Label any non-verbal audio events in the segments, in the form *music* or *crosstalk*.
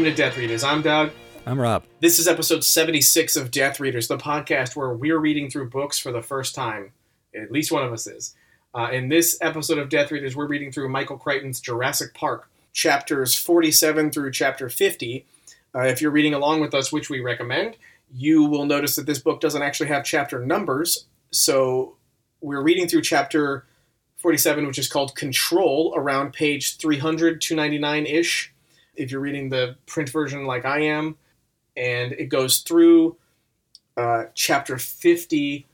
Welcome to Death Readers. I'm Doug. I'm Rob. This is episode 76 of Death Readers, the podcast where we're reading through books for the first time. At least one of us is. Uh, in this episode of Death Readers, we're reading through Michael Crichton's Jurassic Park, chapters 47 through chapter 50. Uh, if you're reading along with us, which we recommend, you will notice that this book doesn't actually have chapter numbers. So we're reading through chapter 47, which is called Control, around page 300, 299 ish. If you're reading the print version like I am, and it goes through uh, chapter 50,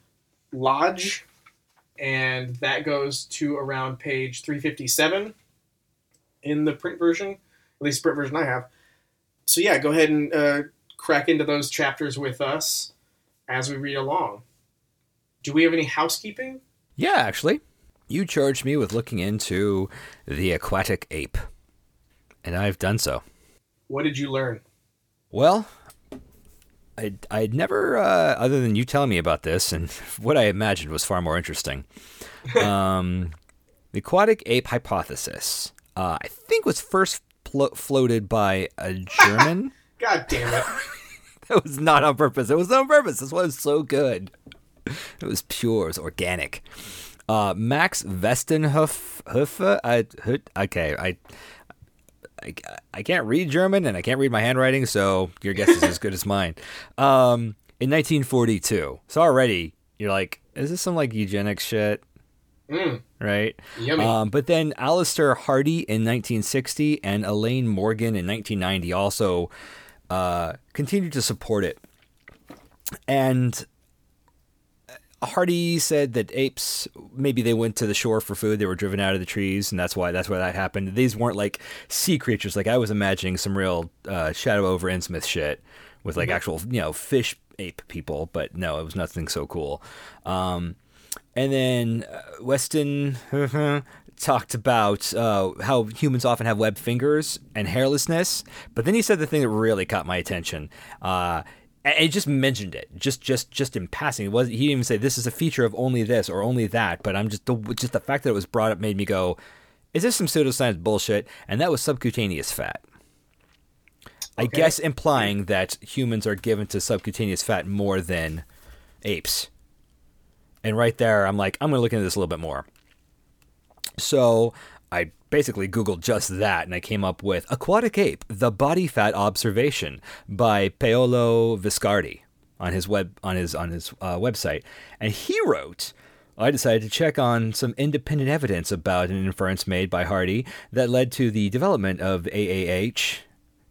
Lodge, and that goes to around page 357 in the print version, at least print version I have. So, yeah, go ahead and uh, crack into those chapters with us as we read along. Do we have any housekeeping? Yeah, actually. You charged me with looking into the aquatic ape, and I've done so. What did you learn? Well, I'd, I'd never, uh, other than you telling me about this, and *laughs* what I imagined was far more interesting. *laughs* um, the aquatic ape hypothesis, uh, I think, was first pl- floated by a German. *laughs* God damn it. that was not on purpose. It was on purpose. This was so good. It was pure. It was organic. Uh, Max Westenhoff. I, okay, I, I, I can't read German and I can't read my handwriting, so your guess is as good as mine. *laughs* Um, in 1942. So already you're like, is this some like eugenics shit? Mm. Right? Yummy. Um, but then Alister Hardy in 1960 and Elaine Morgan in 1990 also uh, continued to support it. And Hardy said that apes maybe they went to the shore for food. They were driven out of the trees, and that's why that's why that happened. These weren't like sea creatures. Like I was imagining some real uh, Shadow over Innsmouth shit with like mm-hmm. actual you know fish ape people, but no, it was nothing so cool. Um, and then uh, Weston *laughs* talked about uh, how humans often have webbed fingers and hairlessness, but then he said the thing that really caught my attention. Uh, and he just mentioned it, just just just in passing. It was he didn't even say this is a feature of only this or only that. But I'm just the just the fact that it was brought up made me go, is this some pseudoscience bullshit? And that was subcutaneous fat. Okay. I guess implying that humans are given to subcutaneous fat more than apes. And right there, I'm like, I'm going to look into this a little bit more. So I basically Googled just that, and I came up with Aquatic Ape, the Body Fat Observation by Paolo Viscardi on his web on his on his uh, website, and he wrote. I decided to check on some independent evidence about an inference made by Hardy that led to the development of AAH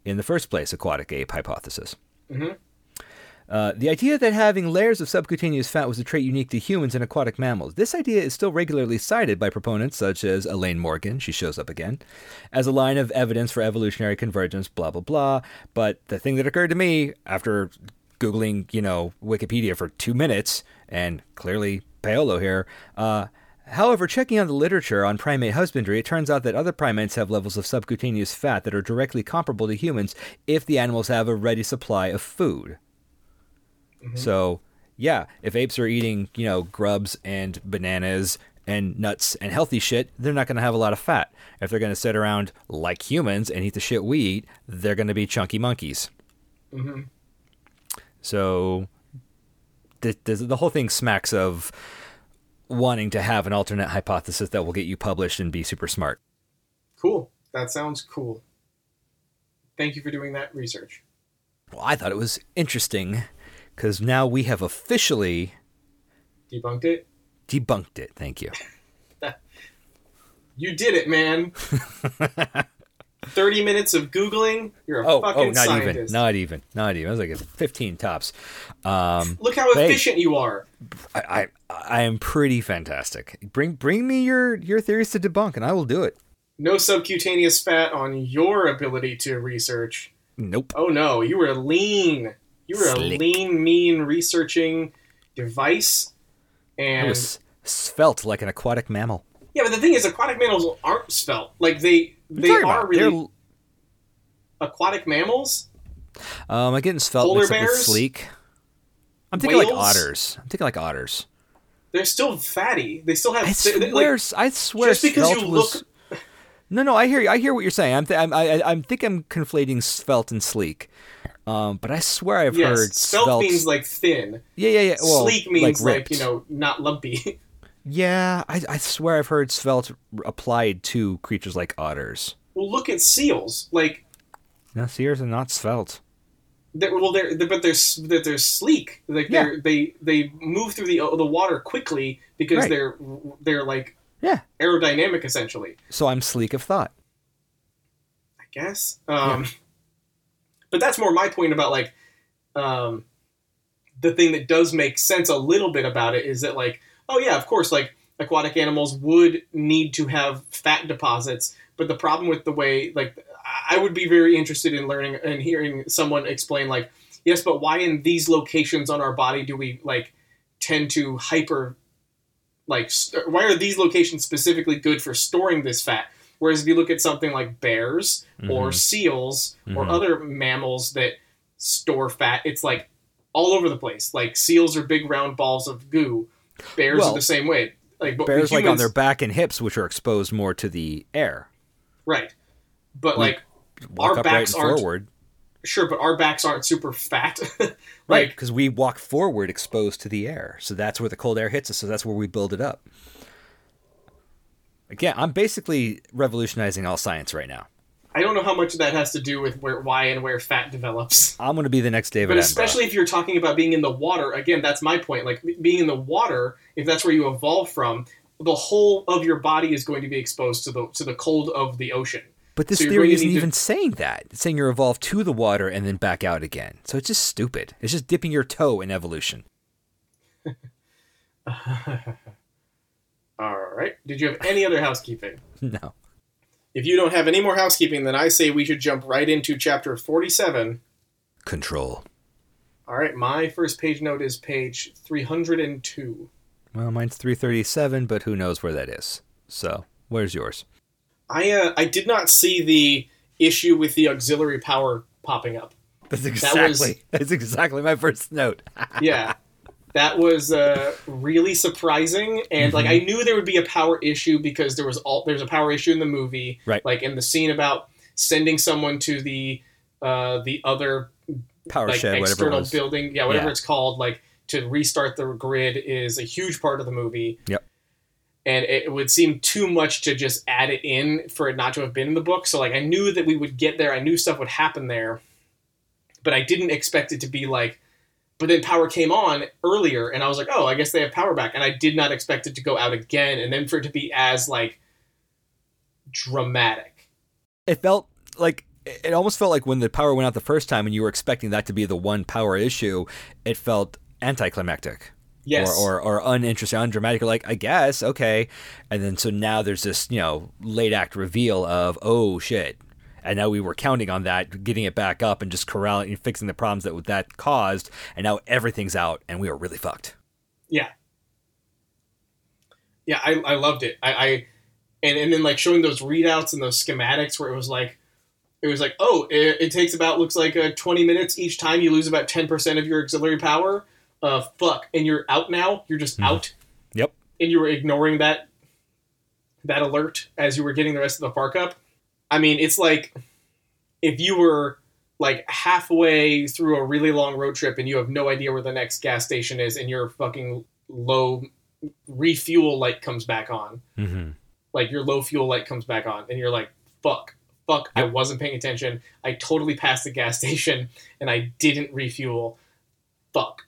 in the first place, aquatic ape hypothesis. Mm-hmm. Uh, the idea that having layers of subcutaneous fat was a trait unique to humans and aquatic mammals. This idea is still regularly cited by proponents such as Elaine Morgan, she shows up again, as a line of evidence for evolutionary convergence, blah, blah, blah. But the thing that occurred to me after Googling, you know, Wikipedia for two minutes, and clearly Paolo here, uh, However, checking on the literature on primate husbandry, it turns out that other primates have levels of subcutaneous fat that are directly comparable to humans if the animals have a ready supply of food. Mm-hmm. So, yeah, if apes are eating, you know, grubs and bananas and nuts and healthy shit, they're not going to have a lot of fat. If they're going to sit around like humans and eat the shit we eat, they're going to be chunky monkeys. Mm-hmm. So, the, the, the whole thing smacks of wanting to have an alternate hypothesis that will get you published and be super smart. Cool. That sounds cool. Thank you for doing that research. Well, I thought it was interesting because now we have officially debunked it. Debunked it. Thank you. *laughs* you did it, man. *laughs* Thirty minutes of googling. You're a oh, fucking oh, not scientist. even, not even, not even. I was like fifteen tops. Um, Look how efficient hey, you are. I, I, I am pretty fantastic. Bring, bring me your your theories to debunk, and I will do it. No subcutaneous fat on your ability to research. Nope. Oh no, you were lean. You were Slick. a lean, mean researching device, and it was svelte like an aquatic mammal. Yeah, but the thing is, aquatic mammals aren't svelte. Like they they are about? really They're... aquatic mammals. Um, I get svelte Polar bears, sleek. I'm thinking whales? like otters. I'm thinking like otters. They're still fatty. They still have. I swear. like, I swear. Just because you was... look. No, no, I hear you. I hear what you're saying. I'm, th- I'm I, I- I'm think I'm conflating svelte and sleek. Um, but I swear I've yes, heard svelte svelte. means like thin. yeah, yeah, yeah. Well, Sleek means like, ripped. you know not lumpy. *laughs* Yeah, I, I swear I've heard svelte applied to creatures like otters. well, look at seals. Like No, seals are not svelte. they're, well, they're, they're but they're that they're sleek. Like Yeah. they're they they move through the the water quickly because Right. they're they're like Yeah. aerodynamic essentially. So I'm sleek of thought. I guess. Um, But that's more my point about like um, the thing that does make sense a little bit about it is that like oh yeah of course like aquatic animals would need to have fat deposits but the problem with the way like I would be very interested in learning and hearing someone explain like yes but why in these locations on our body do we like tend to hyper like why are these locations specifically good for storing this fat whereas if you look at something like bears or Mhm. seals or Mhm. other mammals that store fat it's like all over the place like seals are big round balls of goo bears Well, are the same way like but Bears like on their back and hips, which are exposed more to the air. right but We- like Walk Our backs and aren't- forward. sure but our backs aren't super fat *laughs* Right, because we walk forward exposed to the air. So that's where the cold air hits us. So that's where we build it up. Again, I'm basically revolutionizing all science right now. i don't know how much of that has to do with where why and where fat develops *laughs* I'm going to be the next David but Attenborough. especially if you're talking about being in the water again that's my point like being in the water if that's where you evolve from the whole of your body is going to be exposed to the to the cold of the ocean But this So theory isn't need to- even saying that. It's saying you're evolved to the water and then back out again. So it's just stupid. It's just dipping your toe in evolution. *laughs* All right. Did you have any other housekeeping? *laughs* No. If you don't have any more housekeeping, then I say we should jump right into chapter 47. Control. All right. My first page note is page 302. Well, mine's 337, but who knows where that is. So, where's yours? I uh, I did not see the issue with the auxiliary power popping up. That's was- exactly that's exactly my first note. *laughs* Yeah. That was uh, really surprising, and like I knew there would be a power issue because there was all there's a power issue in the movie, Right. Like in the scene about sending someone to the uh, the other Power like shed, external building, yeah, whatever Yeah. it's called, like to restart the grid is a huge part of the movie. Yep. And it would seem too much to just add it in for it not to have been in the book. So like I knew that we would get there. I knew stuff would happen there, but I didn't expect it to be like. But then power came on earlier, and I was like, "Oh, I guess they have power back." And I did not expect it to go out again, and then for it to be as like dramatic. It felt like it almost felt like when the power went out the first time and you were expecting that to be the one power issue, it felt anticlimactic. Yes. Or, or, or uninteresting, undramatic. Like, I guess, okay. And then so now there's this, you know, late act reveal of, oh shit. And now we were counting on that, getting it back up and just corralling and fixing the problems that that caused. And now everything's out and we are really fucked. Yeah. Yeah, I, I loved it. I, I and, and then like showing those readouts and those schematics where it was like it was like, oh, it, it takes about looks like uh, 20 minutes each time you lose about 10% of your auxiliary power. Uh fuck, and you're out now. You're just out Yep. and you were ignoring that that alert as you were getting the rest of the park up. I mean, it's like if you were like halfway through a really long road trip and you have no idea where the next gas station is and your fucking low refuel light comes back on. Mm-hmm. Like your low fuel light comes back on and you're like, fuck, fuck, I wasn't paying attention. I totally passed the gas *laughs* station and I didn't refuel. Fuck.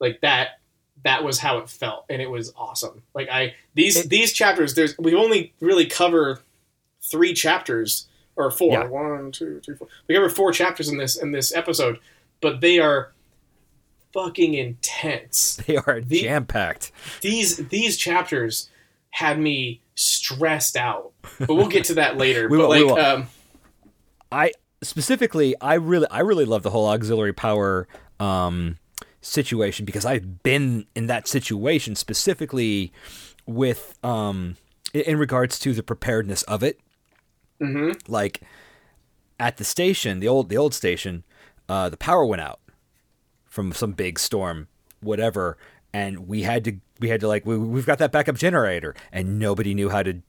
Like that that was how it felt and it was awesome. Like I these It- these chapters there's we only really cover three chapters or four. Yeah. One, two, three, four. We cover four chapters in this in this episode, but they are fucking intense. *laughs* They are The- jam packed. These these chapters had me stressed out. But we'll get to that later. *laughs* We but will, we like will. um I specifically, I really, I really love the whole auxiliary power um, situation because I've been in that situation specifically with um, in regards to the preparedness of it. Mhm. Like at the station, the old the old station, uh, the power went out from some big storm, whatever, and we had to we had to like we, we've got that backup generator, and nobody knew how to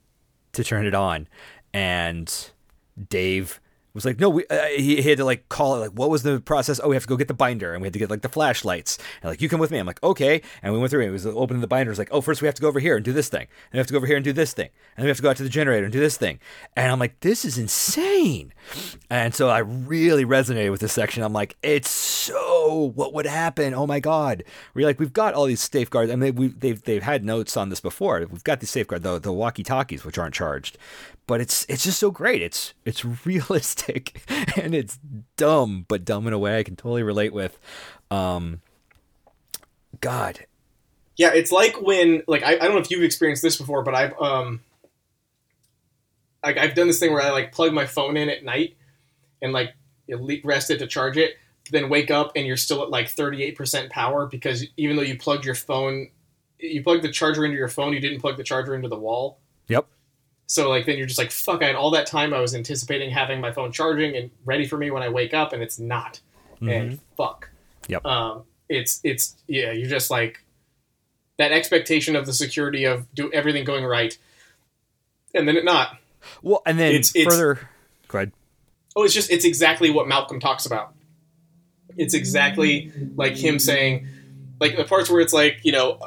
to turn it on. and Dave was like, no, we, uh, he, he had to like call it, like, what was the process? Oh, we have to go get the binder and we had to get like the flashlights. And like, you come with me. I'm like, okay. And we went through and it was opening the binder. It was like, oh, first we have to go over here and do this thing. And we have to go over here and do this thing. And then we have to go out to the generator and do this thing. And I'm like, this is insane. And so I really resonated with this section. I'm like, it's so, what would happen? Oh my God. We're like, we've got all these safeguards. I mean, we, they've, they've had notes on this before. We've got these safeguards, the, the walkie talkies, which aren't charged but it's it's just so great. It's it's *laughs* realistic *laughs* and it's dumb, but dumb in a way I can totally relate with. Um, God. Yeah, it's like when like I, I don't know if you've experienced this before, but I've um like I've done this thing where I like plug my phone in at night and like you rest it to charge it, then wake up and you're still at like 38% power because even though you plugged your phone you plugged the charger into your phone, you didn't plug the charger into the wall. Yep. So like then you're just like fuck. I had all that time I was anticipating having my phone charging and ready for me when I wake up, and it's not. Mm-hmm. And fuck. Yep. Um, it's it's yeah. You're just like that expectation of the security of do everything going right, and then it not. Well, and then it's, further. It's, go ahead. Oh, it's just it's exactly what Malcolm talks about. It's exactly like him saying, like the parts where it's like you know,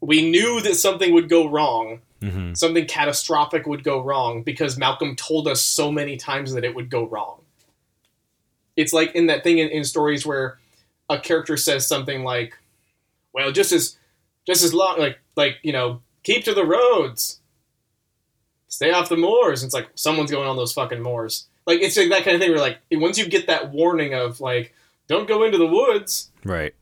we knew that something would go wrong mm-hmm. something catastrophic would go wrong because Malcolm told us so many times that it would go wrong. It's like in that thing in, in stories where a character says something like, "Well, just as just as long like like you know, keep to the roads, stay off the moors." And it's like someone's going on those fucking moors. Like it's like that kind of thing. Where like once you get that warning of like, don't go into the woods, right?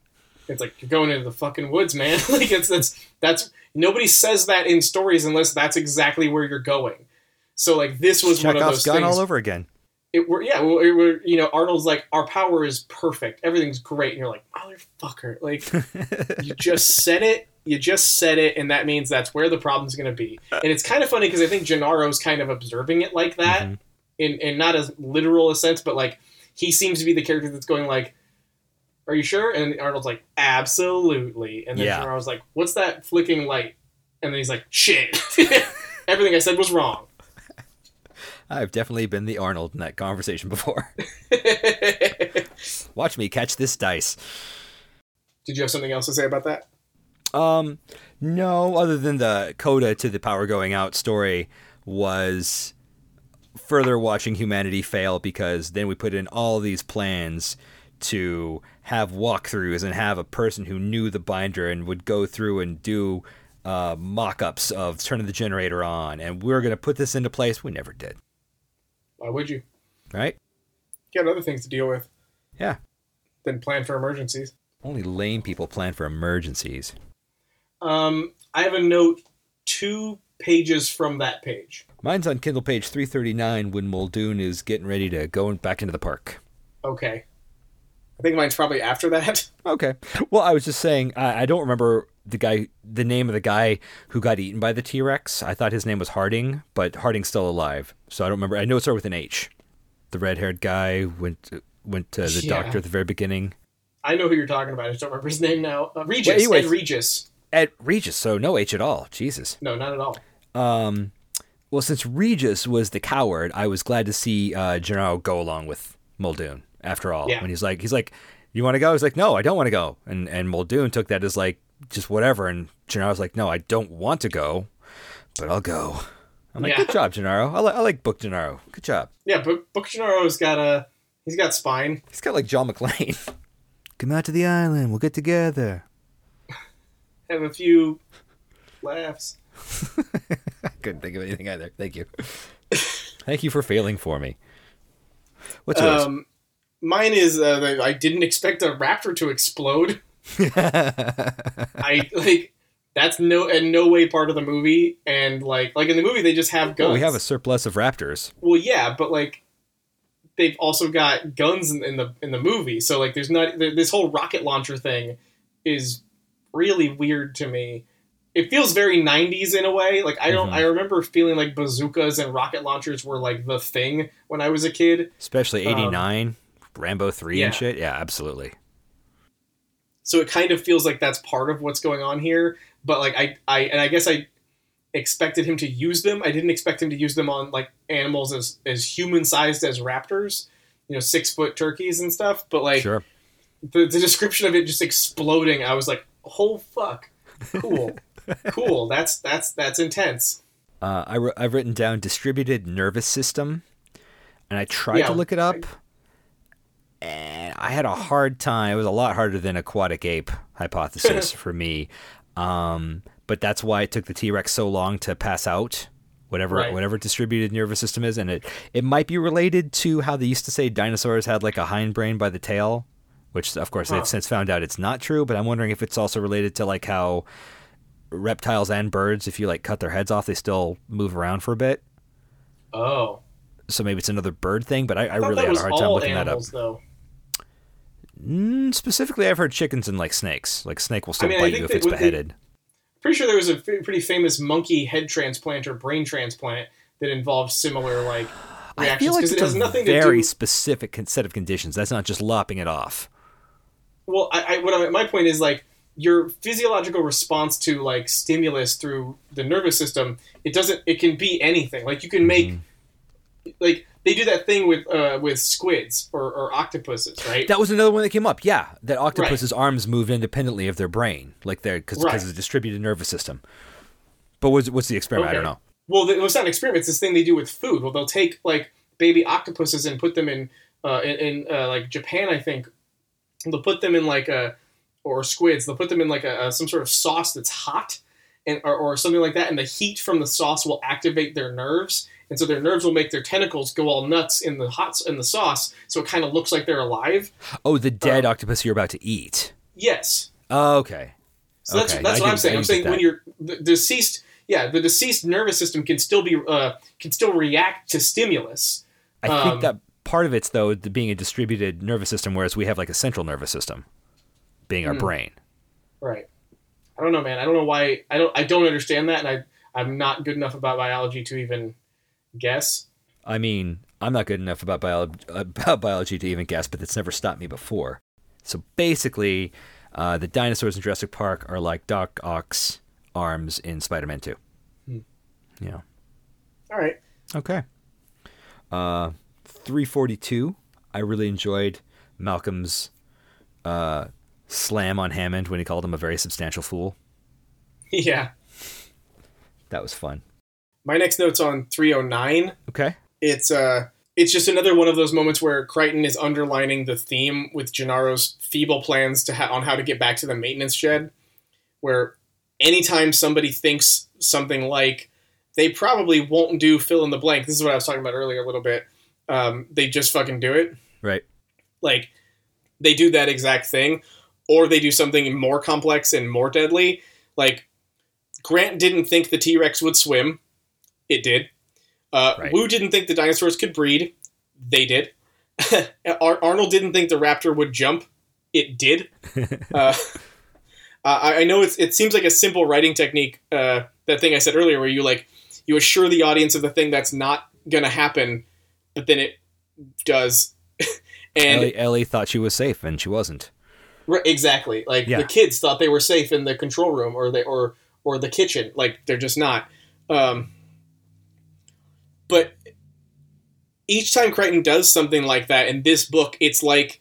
It's like you're going into the fucking woods, man. *laughs* like it's that's that's Nobody says that in stories unless that's exactly where you're going. So like this was Chekhov's one of those gun things. all over again. It were yeah, it were you know Arnold's like our power is perfect, everything's great, and you're like motherfucker, like *laughs* you just said it, you just said it, and that means that's where the problem's going to be. And it's kind of funny because I think Gennaro's kind of observing it like that, mm-hmm. in in not as literal a sense, but like he seems to be the character that's going like are you sure? And Arnold's like, absolutely. And then yeah. was like, what's that flicking light? And then he's like, shit. *laughs* Everything I said was wrong. *laughs* I've definitely been the Arnold in that conversation before. *laughs* Watch me catch this dice. Did you have something else to say about that? Um, no, other than the coda to the power going out story was further watching humanity fail because then we put in all these plans to have walkthroughs and have a person who knew the binder and would go through and do uh, mock-ups of turning the generator on. And we are going to put this into place. We never did. Why would you? Right? You got other things to deal with. Yeah. Then plan for emergencies. Only lame people plan for emergencies. Um i have a note two pages from that page. Mine's on kindle page 339 when muldoon is getting ready to go back into the park. Okay I think mine's probably after that. *laughs* Okay. Well, I was just saying, I, I don't remember the guy, the name of the guy who got eaten by the T Rex. I thought his name was Harding, but Harding's still alive. So I don't remember. I know it started with an H. The red haired guy went to, went to the yeah. doctor at the very beginning. I know who you're talking about. I just don't remember his name now. Uh, Regis. Well, anyways, Ed Regis. Ed Regis. So no H at all. Jesus. No, not at all. Um, well, since Regis was the coward, I was glad to see uh, Gennaro go along with Muldoon after all. Yeah. When he's like, he's like, you want to go? He's like, no, I don't want to go. And and Muldoon took that as like just whatever. And Gennaro's like, no, I don't want to go, but I'll go. I'm like, yeah. good job, Gennaro. I, li- I like Book Gennaro. Good job. Yeah, but Book Gennaro's got a he's got spine. He's got like John McClane. *laughs* Come out to the island. We'll get together. *laughs* Have a few laughs. I *laughs* couldn't think of anything either. Thank you. Thank you for failing for me. What's yours? Um, mine is uh, I didn't expect a raptor to explode. *laughs* I like that's no in no way part of the movie, and like like in the movie they just have guns. Well, we have a surplus of raptors. Well, yeah, but like they've also got guns in, in the in the movie, so like there's not this whole rocket launcher thing is really weird to me. It feels very 90s in a way. Like I don't mm-hmm. I remember feeling like bazookas and rocket launchers were like the thing when I was a kid. Especially 89. Um, Rambo three yeah. and shit. Yeah, absolutely. So it kind of feels like that's part of what's going on here, but like I, I, and I guess I, expected him to use them. I didn't expect him to use them on like animals as as human sized as raptors, you know, six foot turkeys and stuff. But like Sure. the, the description of it just exploding, I was like, oh fuck, cool, *laughs* cool. That's that's that's intense. Uh, I I've written down distributed nervous system, and I tried Yeah. to look it up, and I had a hard time. It was a lot harder than aquatic ape hypothesis *laughs* for me, um, but that's why it took the T Rex so long to pass out. Whatever, Right. whatever distributed nervous system is, and it it might be related to how they used to say dinosaurs had like a hindbrain by the tail, which of course Huh. they've since found out it's not true. But I'm wondering if it's also related to like how reptiles and birds, if you like cut their heads off, they still move around for a bit. Oh, So maybe it's another bird thing, but I, I I really had a hard time looking that up. though. Mm, specifically, I've heard chickens and like snakes. Like snake will still mean, bite you if it's beheaded. Pretty sure there was a f- pretty famous monkey head transplant or brain transplant that involved similar like reactions. I feel like it's it has nothing to do. very do. specific set of conditions. That's not just lopping it off. Well, I, I what I, my point is like your physiological response to like stimulus through the nervous system. It doesn't. It can be anything. Like you can make Mm-hmm. like they do that thing with uh, with squids or, or octopuses, right? That was another one that came up. Yeah, that octopus's arms move independently of their brain, like they're because Right. of the distributed nervous system. But what's what's the experiment? I don't know. Well, it's not an experiment. It's this thing they do with food. Well, they'll take like baby octopuses and put them in uh, in, in uh, like Japan, I think. They'll put them in like a or squids. They'll put them in like a, a some sort of sauce that's hot, and or, or something like that. And the heat from the sauce will activate their nerves, and so their nerves will make their tentacles go all nuts in the hot in the sauce. So it kind of looks like they're alive. Oh, the dead Uh, octopus you're about to eat. Yes. Oh, okay. So that's, Okay, that's I what do- I'm saying. I I'm saying get when that. you're the deceased, yeah, the deceased nervous system can still be uh, can still react to stimulus. I Um, think that part of it's though the being a distributed nervous system, whereas we have like a central nervous system, being our Hmm. brain. Right. I don't know, man. I don't know why. I don't. I don't understand that, and I I'm not good enough about biology to even guess. I mean, I'm not good enough about biology, about biology to even guess, but it's never stopped me before. So basically, uh, the dinosaurs in Jurassic Park are like Doc Ock's arms in Spider-Man 2. Hmm. Yeah. All right. Okay. Uh, 342. I really enjoyed Malcolm's uh, slam on Hammond when he called him a very substantial fool. *laughs* Yeah. That was fun. My next note's on 309. Okay. It's uh, it's just another one of those moments where Crichton is underlining the theme with Gennaro's feeble plans to ha- on how to get back to the maintenance shed. Where anytime somebody thinks something like they probably won't do fill in the blank. This is what I was talking about earlier a little bit. Um, they just fucking do it. Right. like they do that exact thing or they do something more complex and more deadly like grant didn't think the t-rex would swim it did uh, Right. wu didn't think the dinosaurs could breed they did *laughs* Ar- arnold didn't think the raptor would jump it did *laughs* uh, I, I know it's, it seems like a simple writing technique uh, that thing i said earlier where you like you assure the audience of the thing that's not gonna happen but then it does *laughs* and Ellie, Ellie thought she was safe, and she wasn't. Right, exactly. Like Yeah. the kids thought they were safe in the control room or they or or the kitchen. Like they're just not. Um, but each time Crichton does something like that in this book, it's like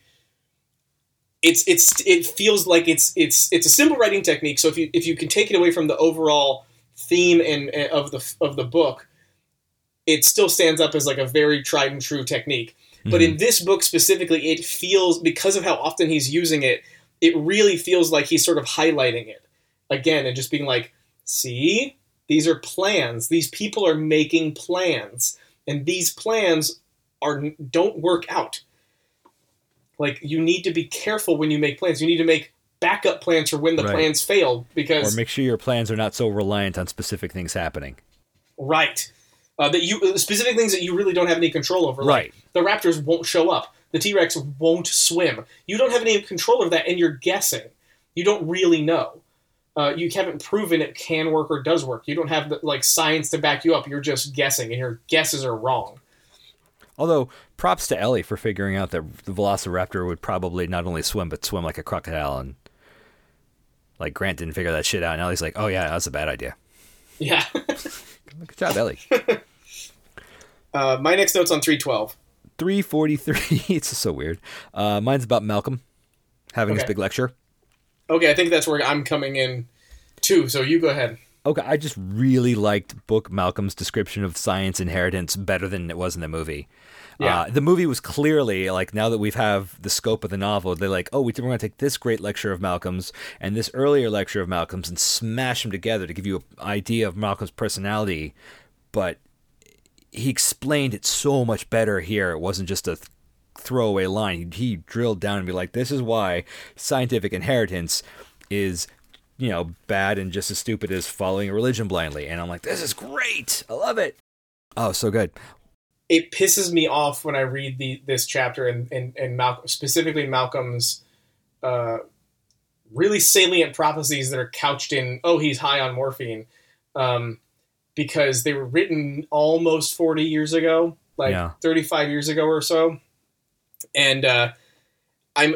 it's it's it feels like it's it's it's a simple writing technique. So if you if you can take it away from the overall theme and and of the of the book, it still stands up as like a very tried and true technique. But Mm-hmm. in this book specifically, it feels because of how often he's using it, it really feels like he's sort of highlighting it again and just being like, "See, these are plans. These people are making plans, and these plans are don't work out. Like you need to be careful when you make plans. You need to make backup plans for when the Right. plans fail because or make sure your plans are not so reliant on specific things happening. right." Uh, that you specific things that you really don't have any control over. Like, Right. the raptors won't show up. The T Rex won't swim. You don't have any control over that, and you're guessing. You don't really know. Uh, you haven't proven it can work or does work. You don't have the, like science to back you up. You're just guessing, and your guesses are wrong. Although, props to Ellie for figuring out that the Velociraptor would probably not only swim but swim like a crocodile, and like Grant didn't figure that shit out. And Ellie's like, "Oh yeah, that's a bad idea." Yeah. *laughs* Good job, Ellie. *laughs* Uh, my next note's on 312. 343. *laughs* it's so weird. Uh, mine's about Malcolm having his big lecture. Okay, I think that's where I'm coming in too. So you go ahead. Okay, I just really liked Book Malcolm's description of science inheritance better than it was in the movie. Yeah. Uh, the movie was clearly like now that we have the scope of the novel, they're like, oh, we- we're going to take this great lecture of Malcolm's and this earlier lecture of Malcolm's and smash them together to give you an idea of Malcolm's personality. But he explained it so much better here. It wasn't just a throwaway line. He, drilled down and be like, this is why scientific inheritance is, you know, bad and just as stupid as following a religion blindly. And I'm like, this is great. I love it. Oh, so good. It pisses me off when I read the this chapter and and, and Malcolm specifically Malcolm's uh, really salient prophecies that are couched in oh he's high on morphine um, because they were written almost 40 years ago like Yeah. 35 years ago or so and uh, i'm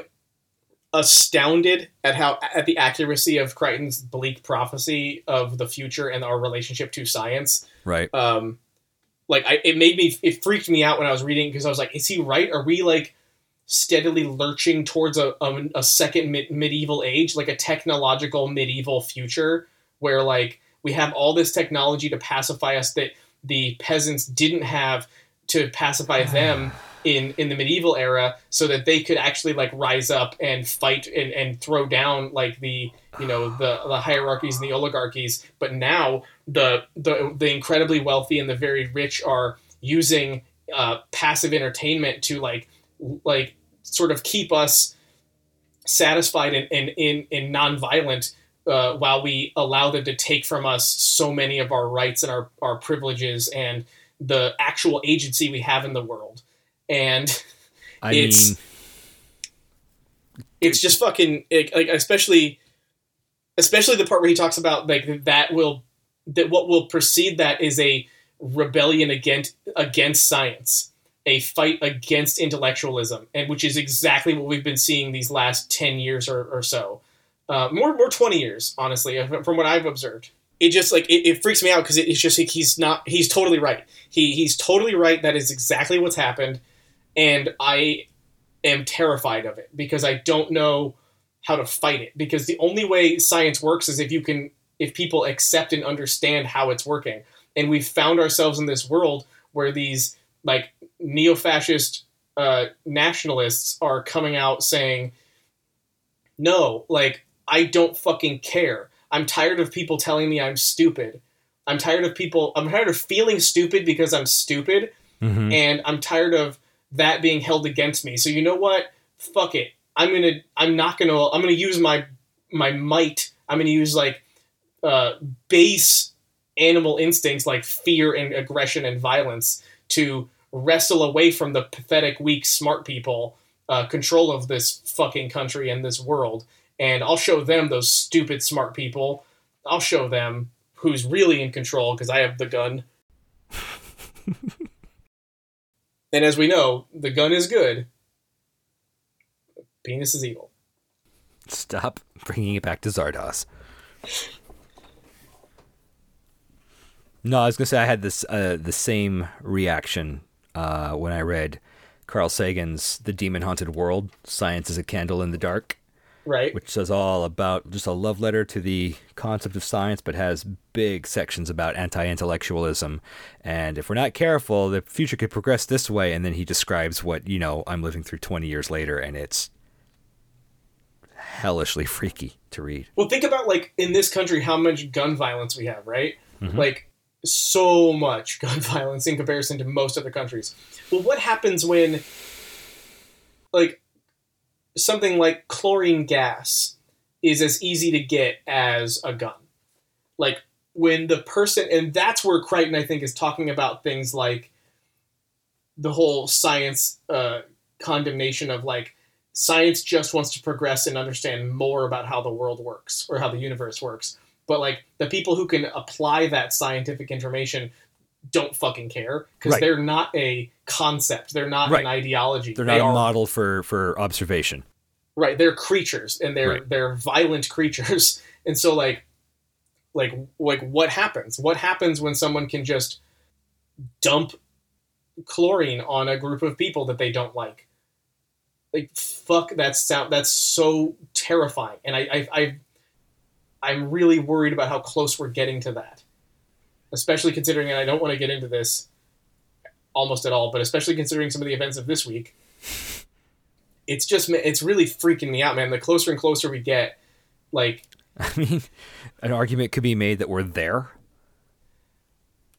astounded at how at the accuracy of crichton's bleak prophecy of the future and our relationship to science Right. um like I, it made me it freaked me out when i was reading because i was like is he right are we like steadily lurching towards a, a, a second mid- medieval age like a technological medieval future where like we have all this technology to pacify us that the peasants didn't have to pacify them *sighs* *sighs* in in the medieval era so that they could actually like rise up and fight and, and throw down like the you know the the hierarchies and the oligarchies. But now the the the incredibly wealthy and the very rich are using uh, passive entertainment to like like sort of keep us satisfied and in in, nonviolent uh, while we allow them to take from us so many of our rights and our, our privileges and the actual agency we have in the world and I It's- mean, it's just fucking like like, especially especially the part where he talks about like that will that what will precede that is a rebellion against against science a fight against intellectualism and which is exactly what we've been seeing these last 10 years or, or so. Uh, more more 20 years honestly uh, from what i've observed. It just like it, it freaks me out because it, it's just like he's not he's totally right. He he's totally right. That is exactly what's happened and i am terrified of it because I don't know how to fight it. Because the only way science works is if you can, if people accept and understand how it's working. And we've found ourselves in this world where these like neo-fascist uh, nationalists are coming out saying, "No, like I don't fucking care. I'm tired of people telling me I'm stupid. I'm tired of people. I'm tired of feeling stupid because I'm stupid." mhm. and I'm tired of that being held against me. So you know what? Fuck it. I'm gonna. I'm not gonna. I'm gonna use my my might. I'm gonna use like uh, base animal instincts like fear and aggression and violence to wrestle away from the pathetic, weak, smart people uh, control of this fucking country and this world. And I'll show them those stupid, smart people. I'll show them who's really in control because I have the gun. *laughs* And as we know, the gun is good. Penis is evil. Stop bringing it back to Zardoz. No, I was gonna say I had this uh, the same reaction uh, when I read Carl Sagan's "The Demon Haunted World: Science is a Candle in the Dark," Right? which says all about just a love letter to the concept of science, but has big sections about anti-intellectualism. And if we're not careful, the future could progress this way. And then he describes what you know I'm living through 20 years later, and it's hellishly freaky to read. Well, think about like in this country how much gun violence we have, right? Mhm. Like so much *laughs* gun violence in comparison to most other countries. Well, what happens when like something like chlorine gas is as easy to get as a gun? Like when the person and that's where Crichton I think is talking about things like the whole science uh, condemnation of like science just wants to progress and understand more about how the world works or how the universe works. But like the people who can apply that scientific information don't fucking care because Right. they're not a concept. They're not Right. an ideology. They're They not a are- model for for observation. right they're creatures and they're Right. they're violent creatures *laughs* and so like like like what happens? What happens when someone can just dump chlorine on a group of people that they don't like? Like fuck that sound that's so terrifying. And I I, I I'm really worried about how close we're getting to that. Especially considering and I don't want to get into this almost at all, but especially considering some of the events of this week. It's just it's really freaking me out, man. The closer and closer we get, like *laughs* I mean, an argument could be made that we're there,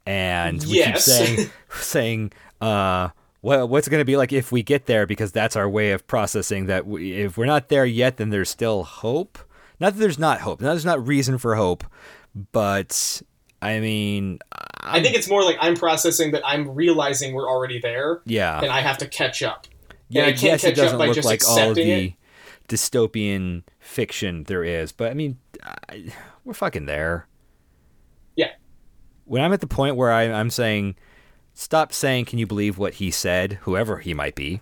and we Yes. keep saying *laughs* saying, uh, well, what's it going to be like if we get there? Because that's our way of processing that. We, if we're not there yet, then there's still hope. Not that there's not hope. Not there's not reason for hope, but I mean, I think it's more like I'm processing that I'm realizing we're already there yeah, and I have to catch up. yeah. and I can't yes, catch up doesn't by look just like all of accepting the it. dystopian fiction there is, but I mean, I, we're fucking there. Yeah. when I'm at the point where I, I'm saying, stop saying, can you believe what he said, whoever he might be,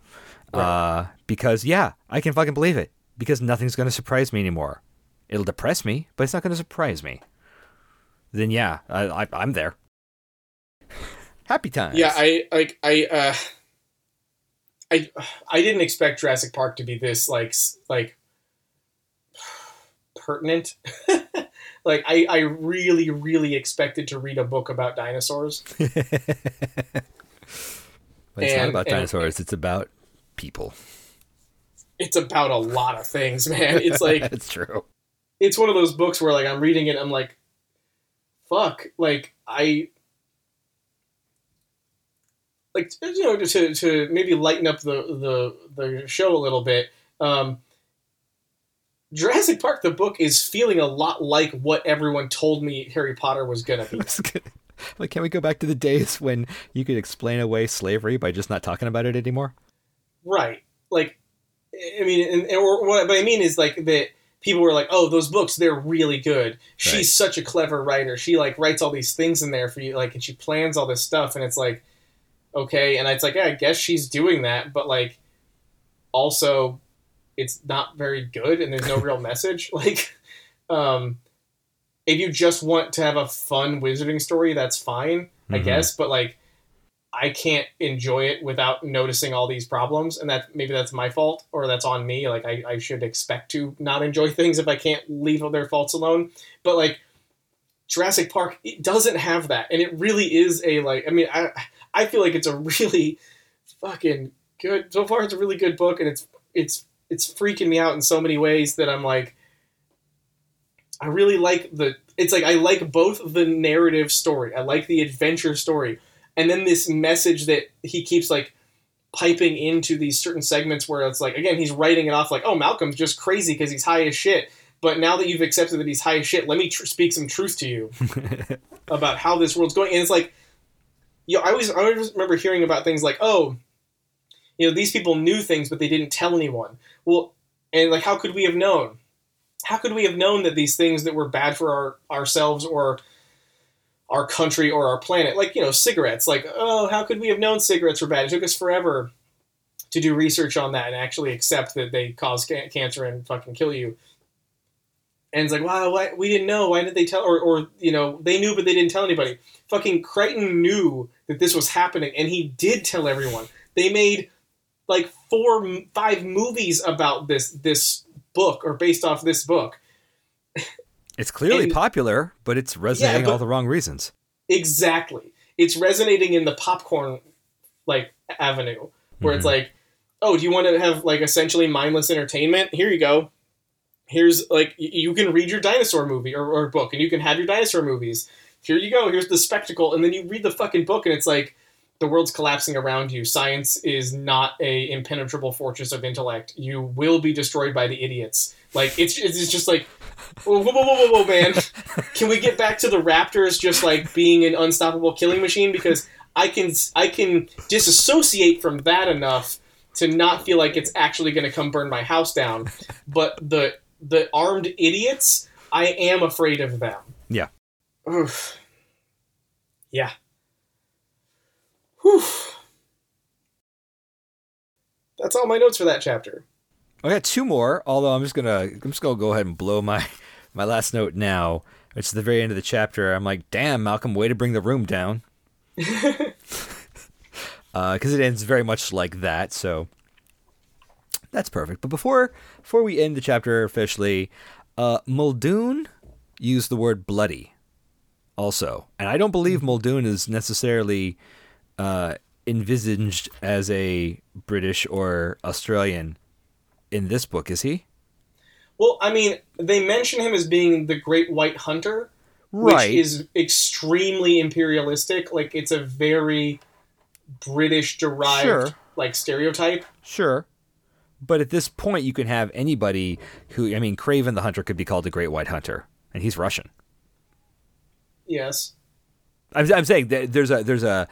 uh, because yeah, I can fucking believe it because nothing's going to surprise me anymore. It'll depress me, but it's not going to surprise me. Then yeah, I, I, I'm there. Happy times. Yeah, I like I uh I I didn't expect Jurassic Park to be this like like pertinent. *laughs* like I I really really expected to read a book about dinosaurs. *laughs* but it's not about and- dinosaurs. it's about people. It's about a lot of things, man. It's like *laughs* That's true. it's one of those books where like I'm reading it, I'm like, fuck, like I like you know to to maybe lighten up the the the show a little bit. Um, Jurassic Park, the book, is feeling a lot like what everyone told me Harry Potter was gonna be. *laughs* like, can we go back to the days when you could explain away slavery by just not talking about it anymore? Right. Like, I mean, and, and- or what, what I mean is like that people were like, "Oh, those books, they're really good. She's Right. such a clever writer. She like writes all these things in there for you, like, and she plans all this stuff." And it's like, okay, and it's like, yeah, I guess she's doing that, but like, also, it's not very good, and there's no *laughs* real message. *laughs* Like, um, if you just want to have a fun wizarding story, that's fine, I Mhm. guess. But like, I can't enjoy it without noticing all these problems, and that maybe that's my fault or that's on me. Like I, I should expect to not enjoy things if I can't leave their faults alone. But like Jurassic Park, it doesn't have that, and it really is a like. I mean, I I feel like it's a *laughs* really fucking good. So far, it's a really good book, and it's it's it's freaking me out in so many ways that I'm like. I really like the. It's like I like both the narrative story. I like the adventure story, and then this message that he keeps like piping into these certain segments where it's like again he's writing it off like oh Malcolm's just crazy because he's high as shit. But now that you've accepted that he's high as shit, let me tr- speak some truth to you *laughs* about how this world's going. And it's like, you know, I always I always remember hearing about things like oh, you know, these people knew things but they didn't tell anyone. Well, and like how could we have known? How could we have known that these things that were bad for our ourselves or our country or our planet, like you know, cigarettes. Like, oh, how could we have known cigarettes were bad? It took us forever to do research on that and actually accept that they cause ca- cancer and fucking kill you. And it's like, wow, why, we didn't know. Why did they tell? Or, or, you know, they knew, but they didn't tell anybody. Fucking Crichton knew that this was happening, and he did tell everyone. They made like four, five movies about this this book or based off this book. It's clearly And- popular, but it's resonating but- all the wrong reasons. Exactly. It's resonating in the popcorn like avenue where it's Mhm. like, oh, do you want to have like essentially mindless entertainment? Here you go. Here's like you can read your dinosaur movie or, or book, and you can have your dinosaur movies. Here you go. Here's the spectacle, and then you read the fucking book, and it's like the world's collapsing around you. Science is not a impenetrable fortress of intellect. You will be destroyed by the idiots. Like it's it's just like, whoa, whoa, whoa, whoa, whoa, man. Can we get back to the Raptors just like being an unstoppable killing machine? Because I can I can disassociate from that enough to not feel like it's actually going to come burn my house down. But the the armed idiots, I am afraid of them. Yeah. Oof. Yeah. Whew. That's all my notes for that chapter. I got two more, although I'm just gonna I'm just gonna go ahead and blow my *laughs* my last note now. It's the very end of the chapter. I'm like, damn, Malcolm, way to bring the room down. Because *laughs* uh, it ends very much like that. So that's perfect. But before before we end the chapter officially, uh, Muldoon used the word bloody also. And I don't believe Muldoon is necessarily uh, envisaged as a British or Australian in this book, is he? Well, I mean, they mention him as being the Great White Hunter, Right. which is extremely imperialistic. Like it's a very British derived Sure. like stereotype. Sure. But at this point, you can have anybody who, I mean, Kraven the Hunter could be called the Great White Hunter, and he's Russian. Yes. I'm, I'm saying that there's a there's a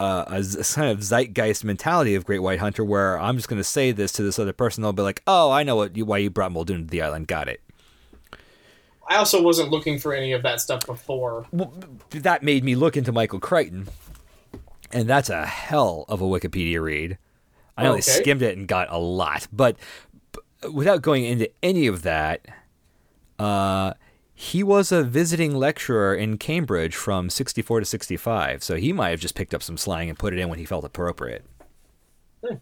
uh, a z- kind of zeitgeist mentality of Great White Hunter where I'm just going to say this to this other person. They'll be like, "Oh, I know what you, why you brought Muldoon to the island. Got it." I also wasn't looking for any of that stuff before. Well, that made me look into Michael Crichton, and that's a hell of a Wikipedia read. I only Okay. skimmed it and got a lot, but, but without going into any of that, uh, he was a visiting lecturer in Cambridge from 64 to 65, so he might have just picked up some slang and put it in when he felt appropriate. Hmm.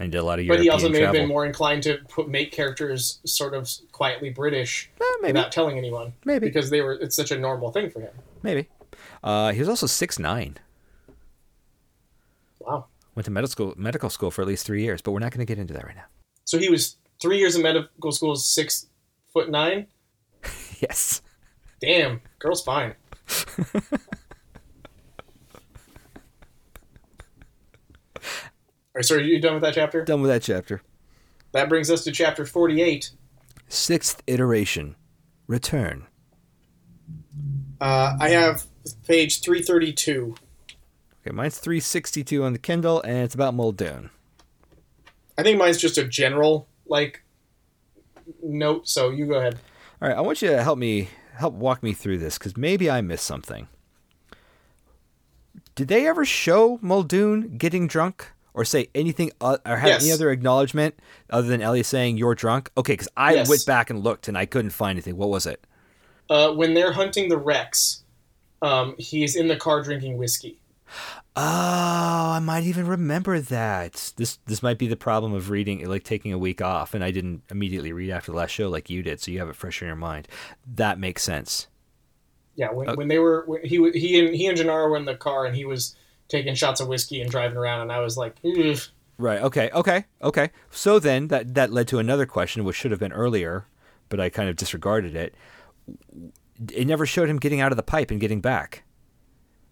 And did a lot of But European he also may have been more inclined to put make characters sort of quietly British Eh, maybe, without telling anyone. Maybe. Because they were it's such a normal thing for him. maybe. Uh, he was also six nine. Wow. Went to medical school, medical school for at least three years, but we're not going to get into that right now. So he was three years in medical school, six foot nine. *laughs* Yes. Damn, girl's fine. All right, so are you done with that chapter? Done with that chapter. That brings us to chapter 48. Sixth iteration. Return. Uh, I have page 332. Okay, mine's 362 on the Kindle, and it's about Muldoon. I think mine's just a general, like, note, so you go ahead. All right, I want you to help me help walk me through this because maybe I missed something. Did they ever show Muldoon getting drunk or say anything uh, or have any other acknowledgement other than Ellie saying you're drunk? Okay, because I Yes. went back and looked and I couldn't find anything. What was it? Uh, when they're hunting the Rex, um, he's in the car drinking whiskey. Oh, I might even remember that. This this might be the problem of reading, like taking a week off, and I didn't immediately read after the last show like you did, so you have it fresh in your mind. That makes sense. Yeah, when, Okay. when they were when he he and he and Gennaro were in the car and he was taking shots of whiskey and driving around, and I was like, Ugh. Right. Okay. Okay. Okay. So then that that led to another question, which should have been earlier, but I kind of disregarded it. It never showed him getting out of the pipe and getting back.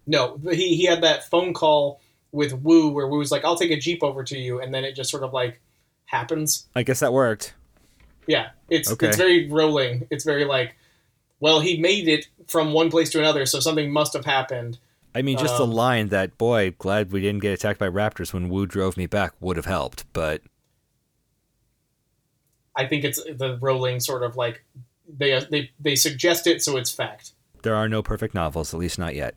No, but he he had that phone call with Wu where Wu was like, "I'll take a jeep over to you," and then it just sort of like happens. I guess that worked. Yeah, it's Okay. it's very rolling. It's very like, well, he made it from one place to another, so something must have happened. I mean, just the Um, line that "boy, glad we didn't get attacked by raptors when Wu drove me back" would have helped, but I think it's the rolling sort of like they they they suggest it, so it's fact. there are no perfect novels, at least not yet.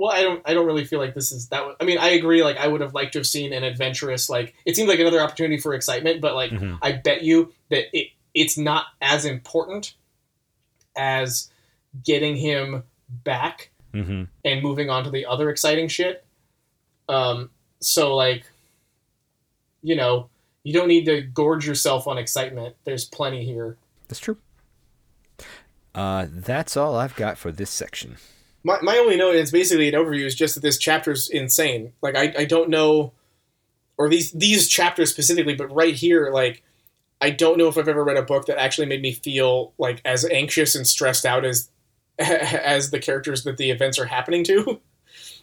Well, I don't. I don't really feel like this is that. I mean, I agree. Like, I would have liked to have seen an adventurous. Like, it seemed like another opportunity for excitement, but like, Mhm. I bet you that it it's not as important as getting him back hmm and moving on to the other exciting shit. Um. So like, you know, you don't need to gorge yourself on excitement. There's plenty here. That's true. Uh, that's all I've got for this section. My, my only note is basically an overview is just that this chapter's insane. Like I, I don't know, or these these chapters specifically, but right here, like I don't know if I've ever read a book that actually made me feel like as anxious and stressed out as *laughs* as the characters that the events are happening to. *laughs*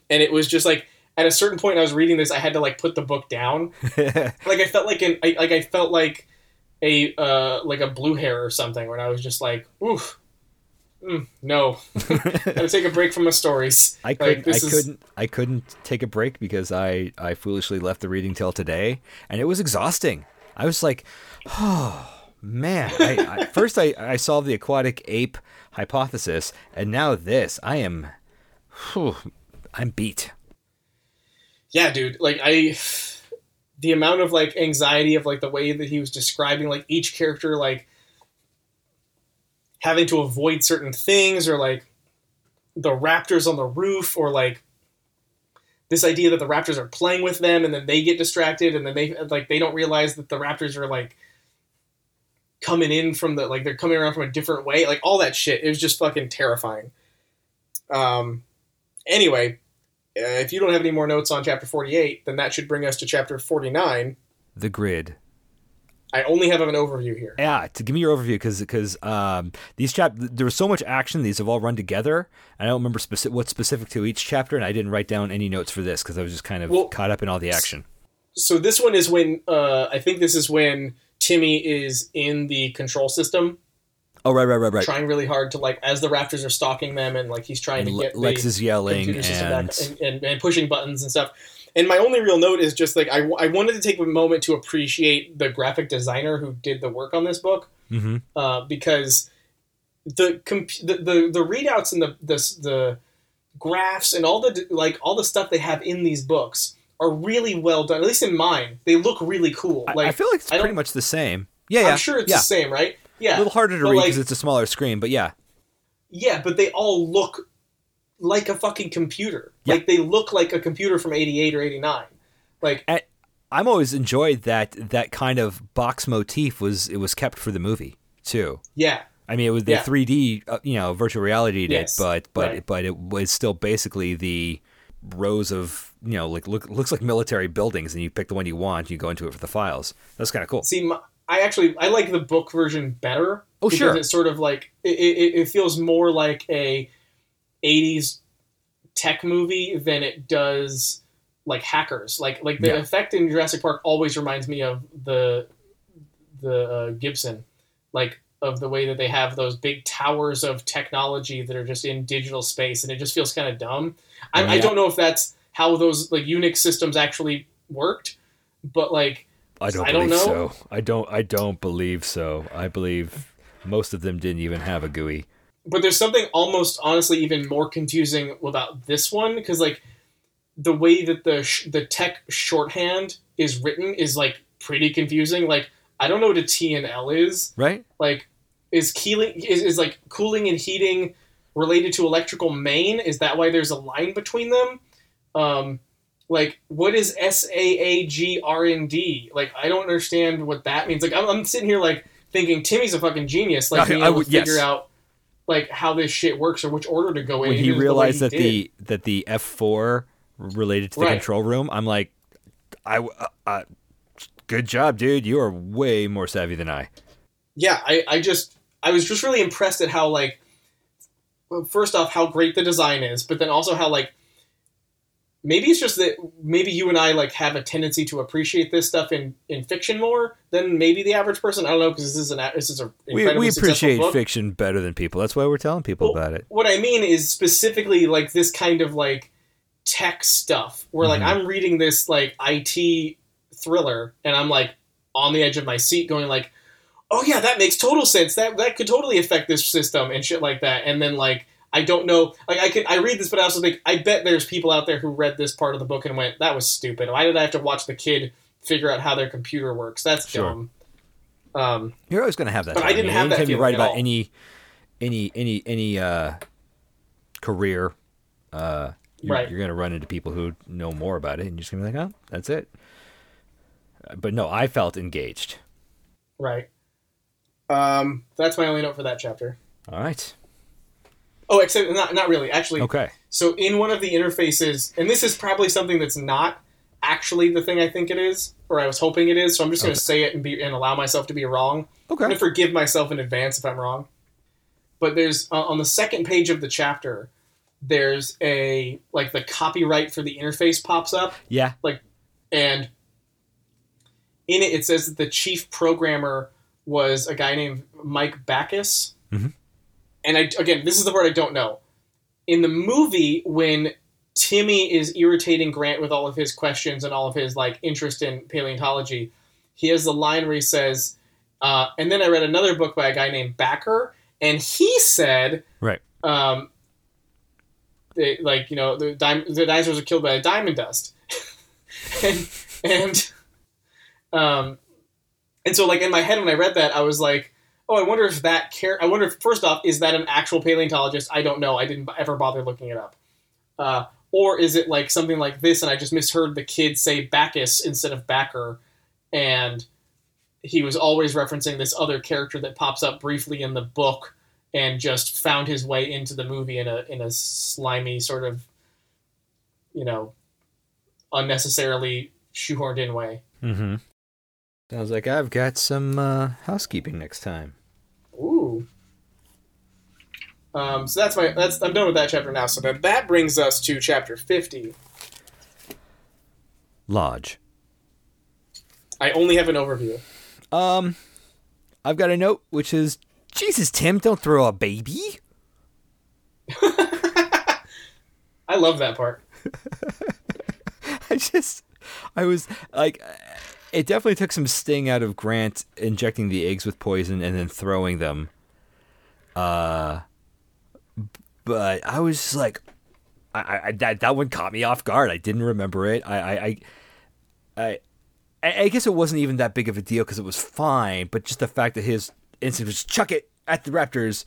And it was just like at a certain point, I was reading this, I had to like put the book down. *laughs* Like I felt like an I, like I felt like a uh, like a blue hair or something, when I was just like, oof. Mm, no, *laughs* gotta take a break from my stories. I couldn't. this I is- couldn't. I couldn't take a break because I I foolishly left the reading till today, and it was exhausting. I was like, oh man. I, I, *laughs* first, I I solved the aquatic ape hypothesis, and now this. I am, whew, I'm beat. Yeah, dude. Like I, the amount of like anxiety of like the way that he was describing like each character like having to avoid certain things or like the raptors on the roof or like this idea that the raptors are playing with them and then they get distracted and then they like they don't realize that the raptors are like coming in from the like they're coming around from a different way like all that shit. It was just fucking terrifying. Um anyway uh, if you don't have any more notes on chapter 48 then that should bring us to chapter 49 The grid. I only have an overview here Yeah, to give me your overview because because um, these chap there was so much action. These have all run together. I don't remember speci- what's specific to each chapter, and I didn't write down any notes for this because I was just kind of Well, caught up in all the action. so this one is when uh i think this is when timmy is in the control system Oh right, right, right, right. trying really hard to like as the raptors are stalking them and like he's trying And to get Lex is yelling and, and, and, and pushing buttons and stuff and my only real note is just like I, I wanted to take a moment to appreciate the graphic designer who did the work on this book Mhm. uh, because the, comp- the the the readouts and the the the graphs and all the like all the stuff they have in these books are really well done. At least in mine, they look really cool. Like I feel like it's pretty much the same. Yeah, yeah. I'm sure it's yeah. the same, right? Yeah, A little harder to But, read like- because it's a smaller screen, but yeah, Yeah, but they all look like a fucking computer. Yeah. Like they look like a computer from '88 or '89. Like I'm always enjoyed that that kind of box motif was it was kept for the movie too. yeah, I mean, it was the Yeah. 3D, uh, you know, virtual reality did, Yes, but but right. but it was still basically the rows of you know like look looks like military buildings, and you pick the one you want, you go into it for the files. That's kind of cool. See, my, I actually I like the book version better. Oh, because sure. It's sort of like it, it, it feels more like a '80s tech movie than it does like hackers. Like like the Yeah. effect in Jurassic Park always reminds me of the the uh, Gibson, like of the way that they have those big towers of technology that are just in digital space, and it just feels kind of dumb. I, I don't know if that's how those like Unix systems actually worked, but like I don't I don't believe know. so. I don't. I don't believe so. I believe most of them didn't even have a GUI. But there's something almost honestly even more confusing about this one because like the way that the sh- the tech shorthand is written is like pretty confusing. Like i don't know what a t and l is. Right? like is keeling is, is like cooling and heating related to electrical main? Is that why there's a line between them? Um like what is s-a-a-g-r-n-d like i don't understand what that means. Like i'm, I'm sitting here like thinking timmy's a fucking genius. Like I- being I able would- to figure yes. out like how this shit works or which order to go in When he the realized he that the that the F four related to the Right. control room, I'm like, I. Uh, uh, good job, dude. You are way more savvy than I. yeah I, I just i was just really impressed at how like well, first off how great the design is but then also how like maybe it's just that maybe you and i like have a tendency to appreciate this stuff in in fiction more than maybe the average person i don't know because this is an this is a We, we appreciate book. fiction better than people. That's why we're telling people Well, about it. what i mean is specifically like this kind of like tech stuff where like Mhm. i'm reading this like it thriller and i'm like on the edge of my seat going like oh yeah that makes total sense that that could totally affect this system and shit like that and then like i don't know like i can i read this but i also think i bet there's people out there who read this part of the book and went that was stupid why did i have to watch the kid figure out how their computer works that's Sure. dumb um You're always going to have that. But I didn't mean, have that anytime you write about all. any, any, any, any uh, career, uh, you're, Right. you're going to run into people who know more about it, and you're just going to be like, oh, that's it. Uh, But no, I felt engaged. right um that's my only note for that chapter All right. Oh except not not really actually Okay. So in one of the interfaces, and this is probably something that's not actually the thing I think it is, or I was hoping it is. So I'm just going Okay. to say it and be and allow myself to be wrong. Okay. I'm going to forgive myself in advance if I'm wrong. But there's uh, on the second page of the chapter, there's a like the copyright for the interface pops up, Yeah. Like, and in it it says that the chief programmer was a guy named Mike Backus. Mhm. And I again, this is the part I don't know. In the movie, when Timmy is irritating Grant with all of his questions and all of his like interest in paleontology, he has the line where he says, uh, and then I read another book by a guy named Bakker, and he said, Right. um, they, like you know, the, dim- the dinosaurs are killed by a diamond dust, *laughs* and and um, and so like in my head when I read that, I was like, oh, I wonder if that care. I wonder if first off, is that an actual paleontologist? I don't know. I didn't ever bother looking it up. Uh, or is it like something like this, and I just misheard the kid say Backus instead of Bakker, and he was always referencing this other character that pops up briefly in the book, and just found his way into the movie in a in a slimy sort of, you know, unnecessarily shoehorned in way. Mm-hmm. Sounds like I've got some uh, housekeeping next time. Ooh. Um, so that's my that's I'm done with that chapter now. So then that brings us to chapter fifty. Lodge. I only have an overview. Um, I've got a note which is Jesus, Tim, don't throw a baby. *laughs* I love that part. *laughs* I just, I was like, it definitely took some sting out of Grant injecting the eggs with poison and then throwing them. Uh, but I was just like, I, I that that one caught me off guard. I didn't remember it. I, I, I, I, I guess it wasn't even that big of a deal because it was fine. But just the fact that his instinct was chuck it at the Raptors,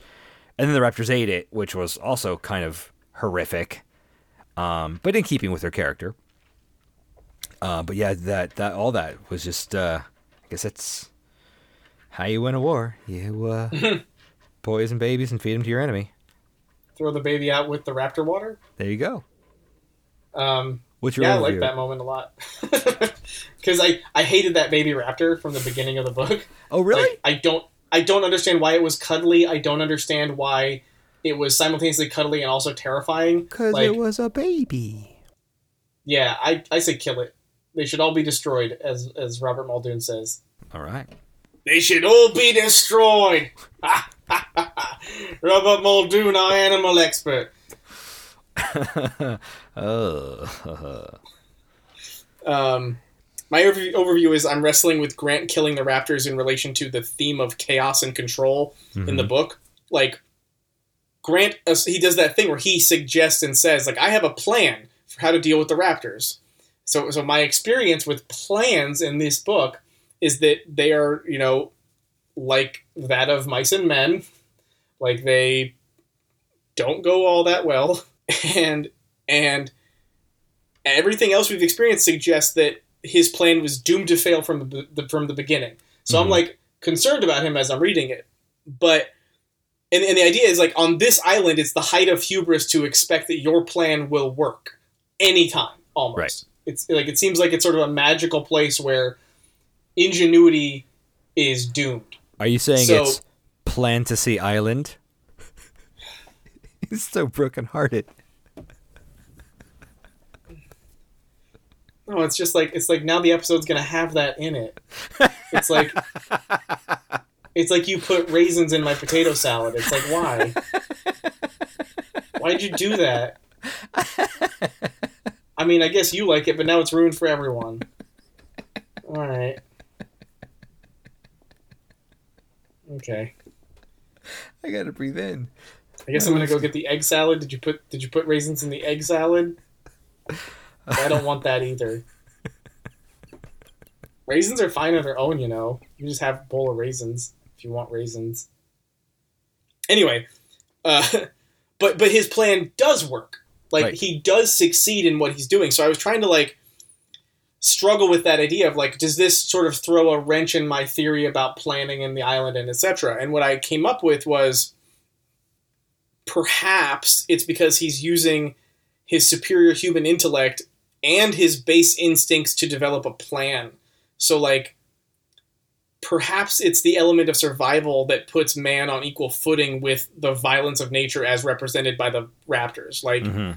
and then the Raptors ate it, which was also kind of horrific. Um, but in keeping with their character. Uh, but yeah, that that all that was just. Uh, I guess that's how you win a war. You uh, *laughs* poison babies and feed them to your enemy. Throw the baby out with the raptor water. There you go. Um, What's your yeah, I like that moment a lot *laughs* because I I hated that baby raptor from the beginning of the book. *laughs* Oh, really? Like, I don't I don't understand why it was cuddly. I don't understand why it was simultaneously cuddly and also terrifying. Because like, it was a baby. Yeah, I, I say kill it. They should all be destroyed, as as Robert Muldoon says. All right. They should all be destroyed. *laughs* Robert Muldoon, our animal expert. *laughs* oh. *laughs* Um, my overview, overview is I'm wrestling with Grant killing the Raptors in relation to the theme of chaos and control in the book. Like Grant, uh, he does that thing where he suggests and says, like, I have a plan for how to deal with the Raptors. So, so my experience with plans in this book is that they are, you know, like that of mice and men, like they don't go all that well, *laughs* and and everything else we've experienced suggests that his plan was doomed to fail from the, the from the beginning. So I'm Mhm. like concerned about him as I'm reading it, but and, and the idea is like on this island, it's the height of hubris to expect that your plan will work anytime. Almost, Right. It's like it seems like it's sort of a magical place where ingenuity is doomed. Are you saying So- it's Plantasy Island? *laughs* He's so brokenhearted. No, it's just like it's like now the episode's gonna have that in it. It's like *laughs* it's like you put raisins in my potato salad. It's like why? Why'd you do that? *laughs* I mean, I guess you like it, but now it's ruined for everyone. *laughs* All right. Okay. I gotta breathe in. I guess I'm gonna go get the egg salad. Did you put Did you put raisins in the egg salad? I don't want that either. Raisins are fine on their own, you know. You just have a bowl of raisins if you want raisins. Anyway, uh, *laughs* but but his plan does work. Like Right. he does succeed in what he's doing. So I was trying to like struggle with that idea of like, does this sort of throw a wrench in my theory about planning in the island and etc. And what I came up with was perhaps it's because he's using his superior human intellect and his base instincts to develop a plan. So, like, perhaps it's the element of survival that puts man on equal footing with the violence of nature as represented by the raptors. Like, hmm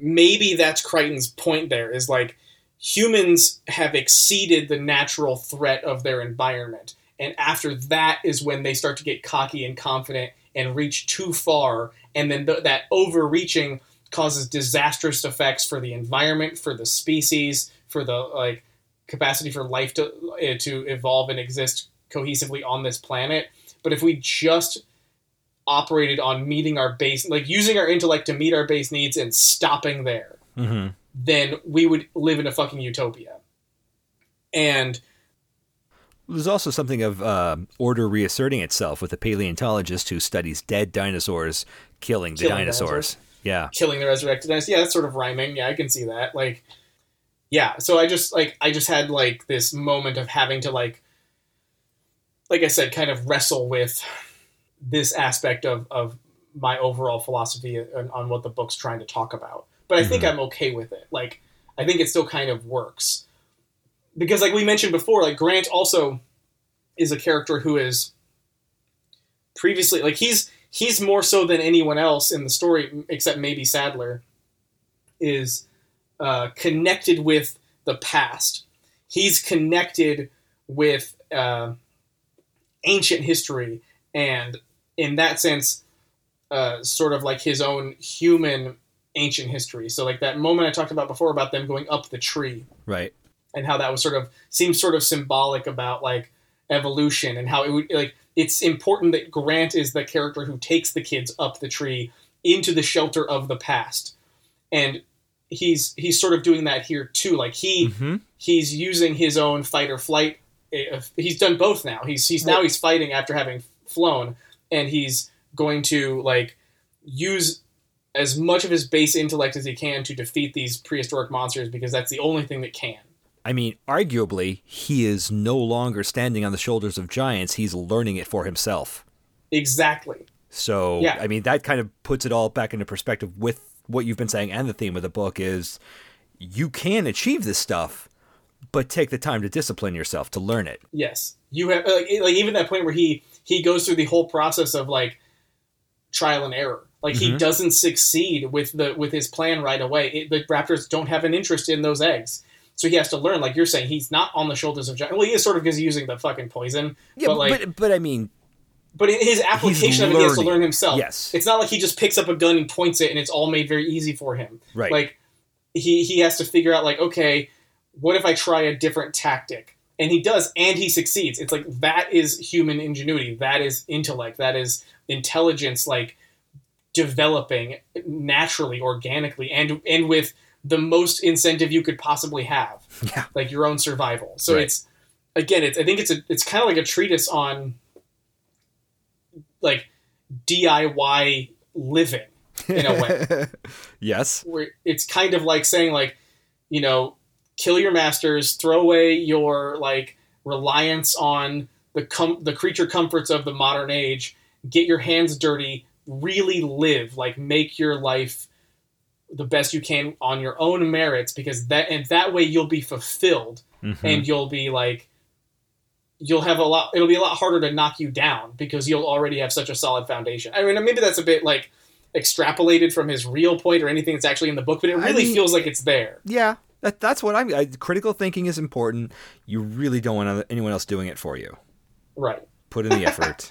maybe that's Crichton's point there is like humans have exceeded the natural threat of their environment. And after that is when they start to get cocky and confident and reach too far. And then th- that overreaching causes disastrous effects for the environment, for the species, for the like capacity for life to uh, to evolve and exist cohesively on this planet. But if we just operated on meeting our base, like using our intellect to meet our base needs and stopping there, hmm then we would live in a fucking utopia. And There's also something of uh, order reasserting itself with a paleontologist who studies dead dinosaurs killing the Killing dinosaurs. dinosaurs. Yeah. killing the resurrected dinosaurs. Yeah, that's sort of rhyming. Yeah, I can see that. Like, yeah. So I just like I just had like this moment of having to like, like I said, kind of wrestle with this aspect of of my overall philosophy on, on what the book's trying to talk about. But I think mm-hmm. I'm okay with it. Like, I think it still kind of works because, like we mentioned before, like Grant also is a character who is previously like he's he's more so than anyone else in the story, except maybe Sadler, is uh, connected with the past. He's connected with uh, ancient history, and in that sense, uh, sort of like his own human ancient history. So, like that moment I talked about before about them going up the tree Right. and how that was sort of seems sort of symbolic about like evolution and how it would like it's important that Grant is the character who takes the kids up the tree into the shelter of the past. And he's he's sort of doing that here too. Like he hmm he's using his own fight or flight. uh, He's done both now. He's he's now he's fighting after having flown, and he's going to like use as much of his base intellect as he can to defeat these prehistoric monsters because that's the only thing that can. I mean, arguably, he is no longer standing on the shoulders of giants. He's learning it for himself. Exactly. So, Yeah. I mean, that kind of puts it all back into perspective with what you've been saying and the theme of the book is you can achieve this stuff, but take the time to discipline yourself to learn it. Yes, you have like, like even that point where he he goes through the whole process of like trial and error. Like he Mhm. doesn't succeed with the with his plan right away. It, the Raptors don't have an interest in those eggs, so he has to learn. Like you're saying, he's not on the shoulders of giants. Well, he is sort of because he's using the fucking poison. Yeah, but but, like, but, but I mean, but in his application of it, he has to learn himself. Yes. it's not like he just picks up a gun and points it, and it's all made very easy for him. right. Like he he has to figure out like okay, what if I try a different tactic? And he does, and he succeeds. It's like that is human ingenuity. That is intellect. That is intelligence. Like developing naturally, organically, and and with the most incentive you could possibly have, *laughs* yeah. like your own survival. So Right. it's again, it's I think it's a it's kind of like a treatise on like DIY living in a way *laughs* yes. where it's kind of like saying like you know kill your masters throw away your like reliance on the com- the creature comforts of the modern age get your hands dirty really live like make your life the best you can on your own merits because that and that way you'll be fulfilled Mhm. and you'll be like you'll have a lot it'll be a lot harder to knock you down because you'll already have such a solid foundation i mean maybe that's a bit like extrapolated from his real point or anything that's actually in the book but it I really mean- feels like it's there yeah. That, that's what I'm. I, critical thinking is important. You really don't want anyone else doing it for you. right Put in the *laughs* effort.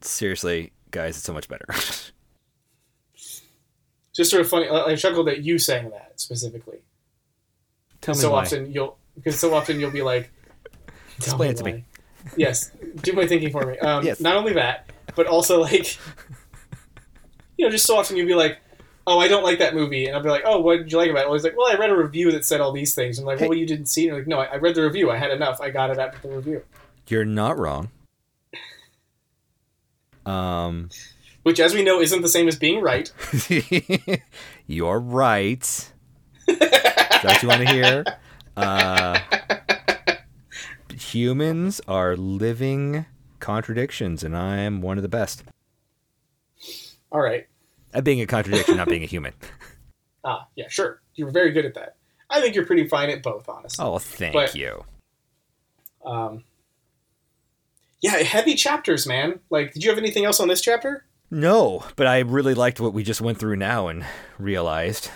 Seriously, guys, it's so much better. *laughs* just sort of funny i I chuckled at you saying that specifically Tell me so why. often you'll because so often you'll be like Explain it to me. yes do my thinking for me um, Yes. not only that but also like you know just so often you'll be like oh i don't like that movie and i'll be like oh what did you like about it well he's like well i read a review that said all these things and I'm like Hey. well you didn't see it and I'm like no I, I read the review i had enough i got it after the review You're not wrong. Um, which as we know isn't the same as being right *laughs* you're right. Is that what you want to hear? Uh, humans are living contradictions, and I am one of the best. All right. At being a contradiction, not being a human. *laughs* ah yeah sure. You're very good at that. I think you're pretty fine at both honestly. Oh, thank But- you. um, yeah heavy chapters man. Like did you have anything else on this chapter? No, but I really liked what we just went through now and realized.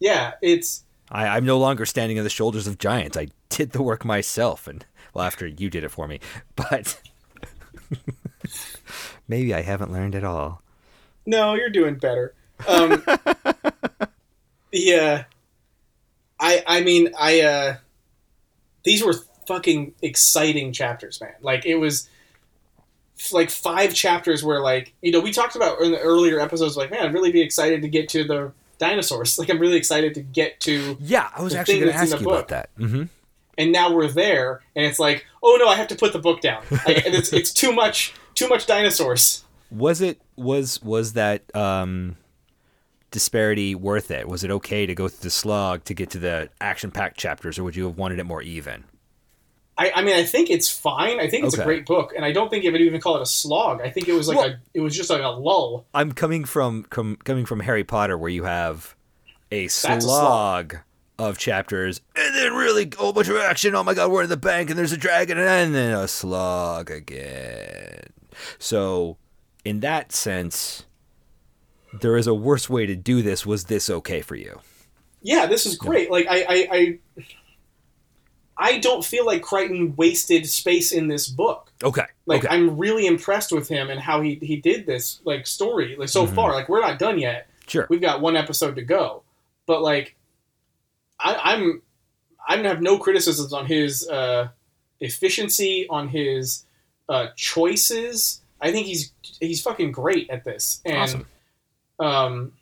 Yeah it's I, I'm no longer standing on the shoulders of giants. I did the work myself, and well, after you did it for me, *laughs* but *laughs* maybe I haven't learned at all. No, you're doing better. Um, *laughs* yeah, I I mean I uh, these were fucking exciting chapters, man. Like it was like five chapters where like you know we talked about in the earlier episodes like man I'd really be excited to get to the dinosaurs. *laughs* Like I'm really excited to get to Yeah, I was actually going to ask you about book. that. hmm and now we're there, and it's like, oh no, I have to put the book down. *laughs* Like, and it's it's too much too much dinosaurs. Was it was was that um, disparity worth it? Was it okay to go through the slog to get to the action packed chapters, or would you have wanted it more even? I, I mean, I think it's fine. I think it's Okay. a great book, and I don't think it would even call it a slog. I think it was like Well- a, it was just like a lull. I'm coming from com, coming from Harry Potter, where you have a a slog, slog. of chapters, and then really a whole bunch of action. Oh my god, we're in the bank, and there's a dragon, and then a slog again. So, in that sense, there is a worse way to do this. Was this okay for you? Yeah, this is great. Like I, I, I, I don't feel like Crichton wasted space in this book. Okay. Like okay. I'm really impressed with him and how he he did this like story like so Mhm. far. Like we're not done yet. sure. We've got one episode to go, but like I, am I'm I'm have no criticisms on his uh, efficiency, on his uh, choices. I think he's he's fucking great at this, and Awesome. um,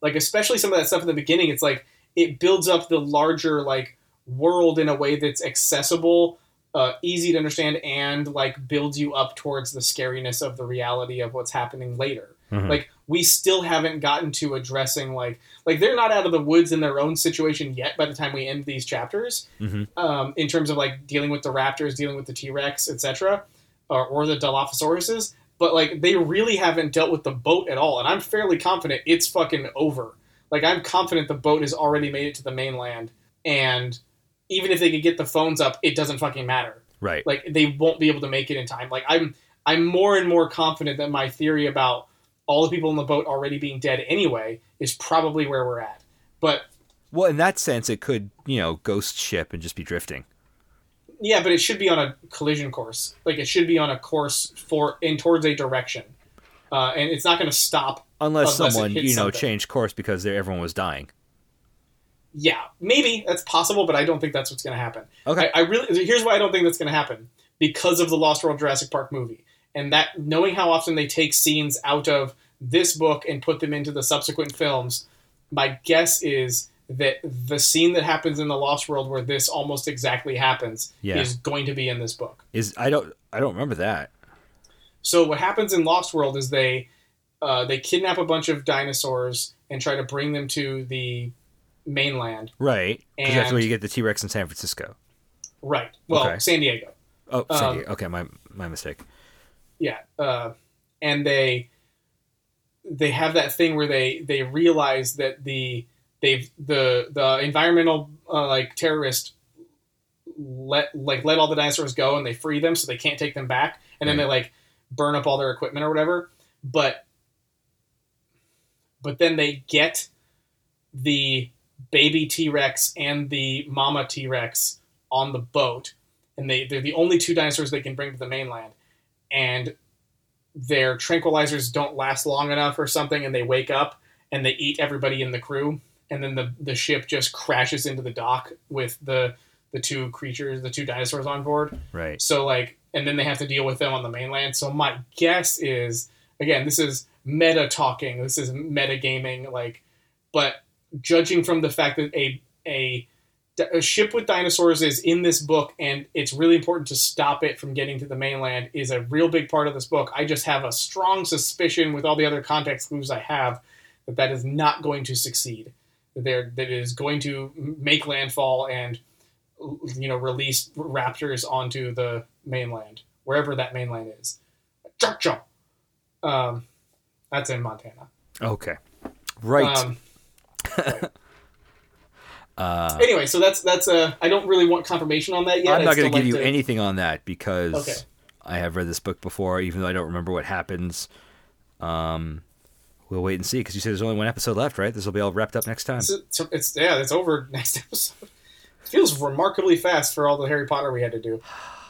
like especially some of that stuff in the beginning. It's like it builds up the larger like world in a way that's accessible, uh, easy to understand, and like builds you up towards the scariness of the reality of what's happening later Mhm. like we still haven't gotten to addressing like like they're not out of the woods in their own situation yet by the time we end these chapters Mhm. um, in terms of like dealing with the raptors dealing with the t-rex etc or, or the dilophosaurus's but like they really haven't dealt with the boat at all and i'm fairly confident it's fucking over like i'm confident the boat has already made it to the mainland and even if they could get the phones up it doesn't fucking matter right. like they won't be able to make it in time. Like I'm I'm more and more confident that my theory about all the people in the boat already being dead anyway is probably where we're at. But Well, in that sense, it could you know ghost ship and just be drifting. yeah, but it should be on a collision course. Like it should be on a course for in towards a direction. Uh, and it's not going to stop. Unless, Unless someone you know something. changed course because everyone was dying. Yeah, maybe that's possible, but I don't think that's what's going to happen. Okay. I, I really here's why I don't think that's going to happen because of the Lost World Jurassic Park movie, and that knowing how often they take scenes out of this book and put them into the subsequent films, my guess is that the scene that happens in the Lost World where this almost exactly happens Yeah. is going to be in this book. Is I don't I don't remember that. So what happens in Lost World is they uh, they kidnap a bunch of dinosaurs and try to bring them to the mainland. Right. Because that's where you get the T Rex in San Francisco. Right. Well, Okay. San Diego. Oh, San Um, Diego. okay, my my mistake. yeah uh, and they they have that thing where they they realize that the they've the the environmental uh, like terrorist let like let all the dinosaurs go and they free them so they can't take them back and then they like burn up all their equipment or whatever but but then they get the baby T-Rex and the mama T-Rex on the boat. And they they're the only two dinosaurs they can bring to the mainland. And their tranquilizers don't last long enough or something and they wake up and they eat everybody in the crew. And then the, the ship just crashes into the dock with the the two creatures the two dinosaurs on board. Right. so like and then they have to deal with them on the mainland. So my guess is again this is meta talking this is meta gaming like but judging from the fact that a a a ship with dinosaurs is in this book and it's really important to stop it from getting to the mainland is a real big part of this book i just have a strong suspicion with all the other context clues i have that that is not going to succeed that there that it is going to make landfall and you know release raptors onto the mainland wherever that mainland is Cha-cha. um that's in montana Okay. Right. um, uh, anyway so that's that's uh i don't really want confirmation on that yet I'm not going to give like you anything on that because Okay. I have read this book before, even though I don't remember what happens. Um, we'll wait and see because you said there's only one episode left, right? This will be all wrapped up next time. It's, it's, it's yeah, it's over *laughs* next episode. It feels remarkably fast for all the Harry Potter we had to do.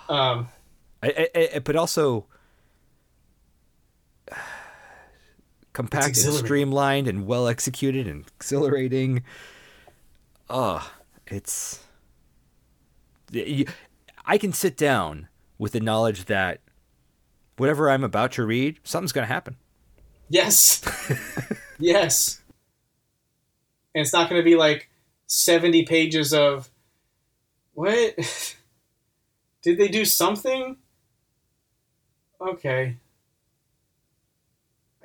Um, I, I, I, but also compact and streamlined and well executed and exhilarating. Oh, it's. I can sit down with the knowledge that whatever I'm about to read, something's going to happen. yes, *laughs* yes, and it's not going to be like seventy pages of What? *laughs* Did they do something? Okay.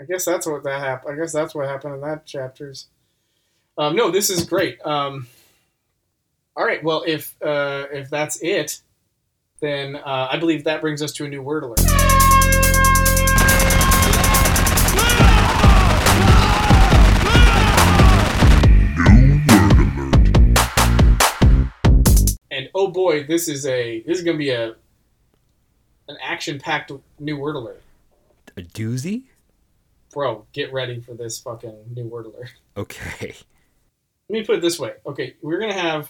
I guess that's what that happened. I guess that's what happened in that chapters. Um, no, this is great. Um, all right. Well, if uh, if that's it, then uh, I believe that brings us to a new word alert. And oh boy, this is a this is gonna be a an action packed new word alert. A doozy? Bro, get ready for this fucking new word alert. *laughs* Okay. Let me put it this way. Okay, we're gonna have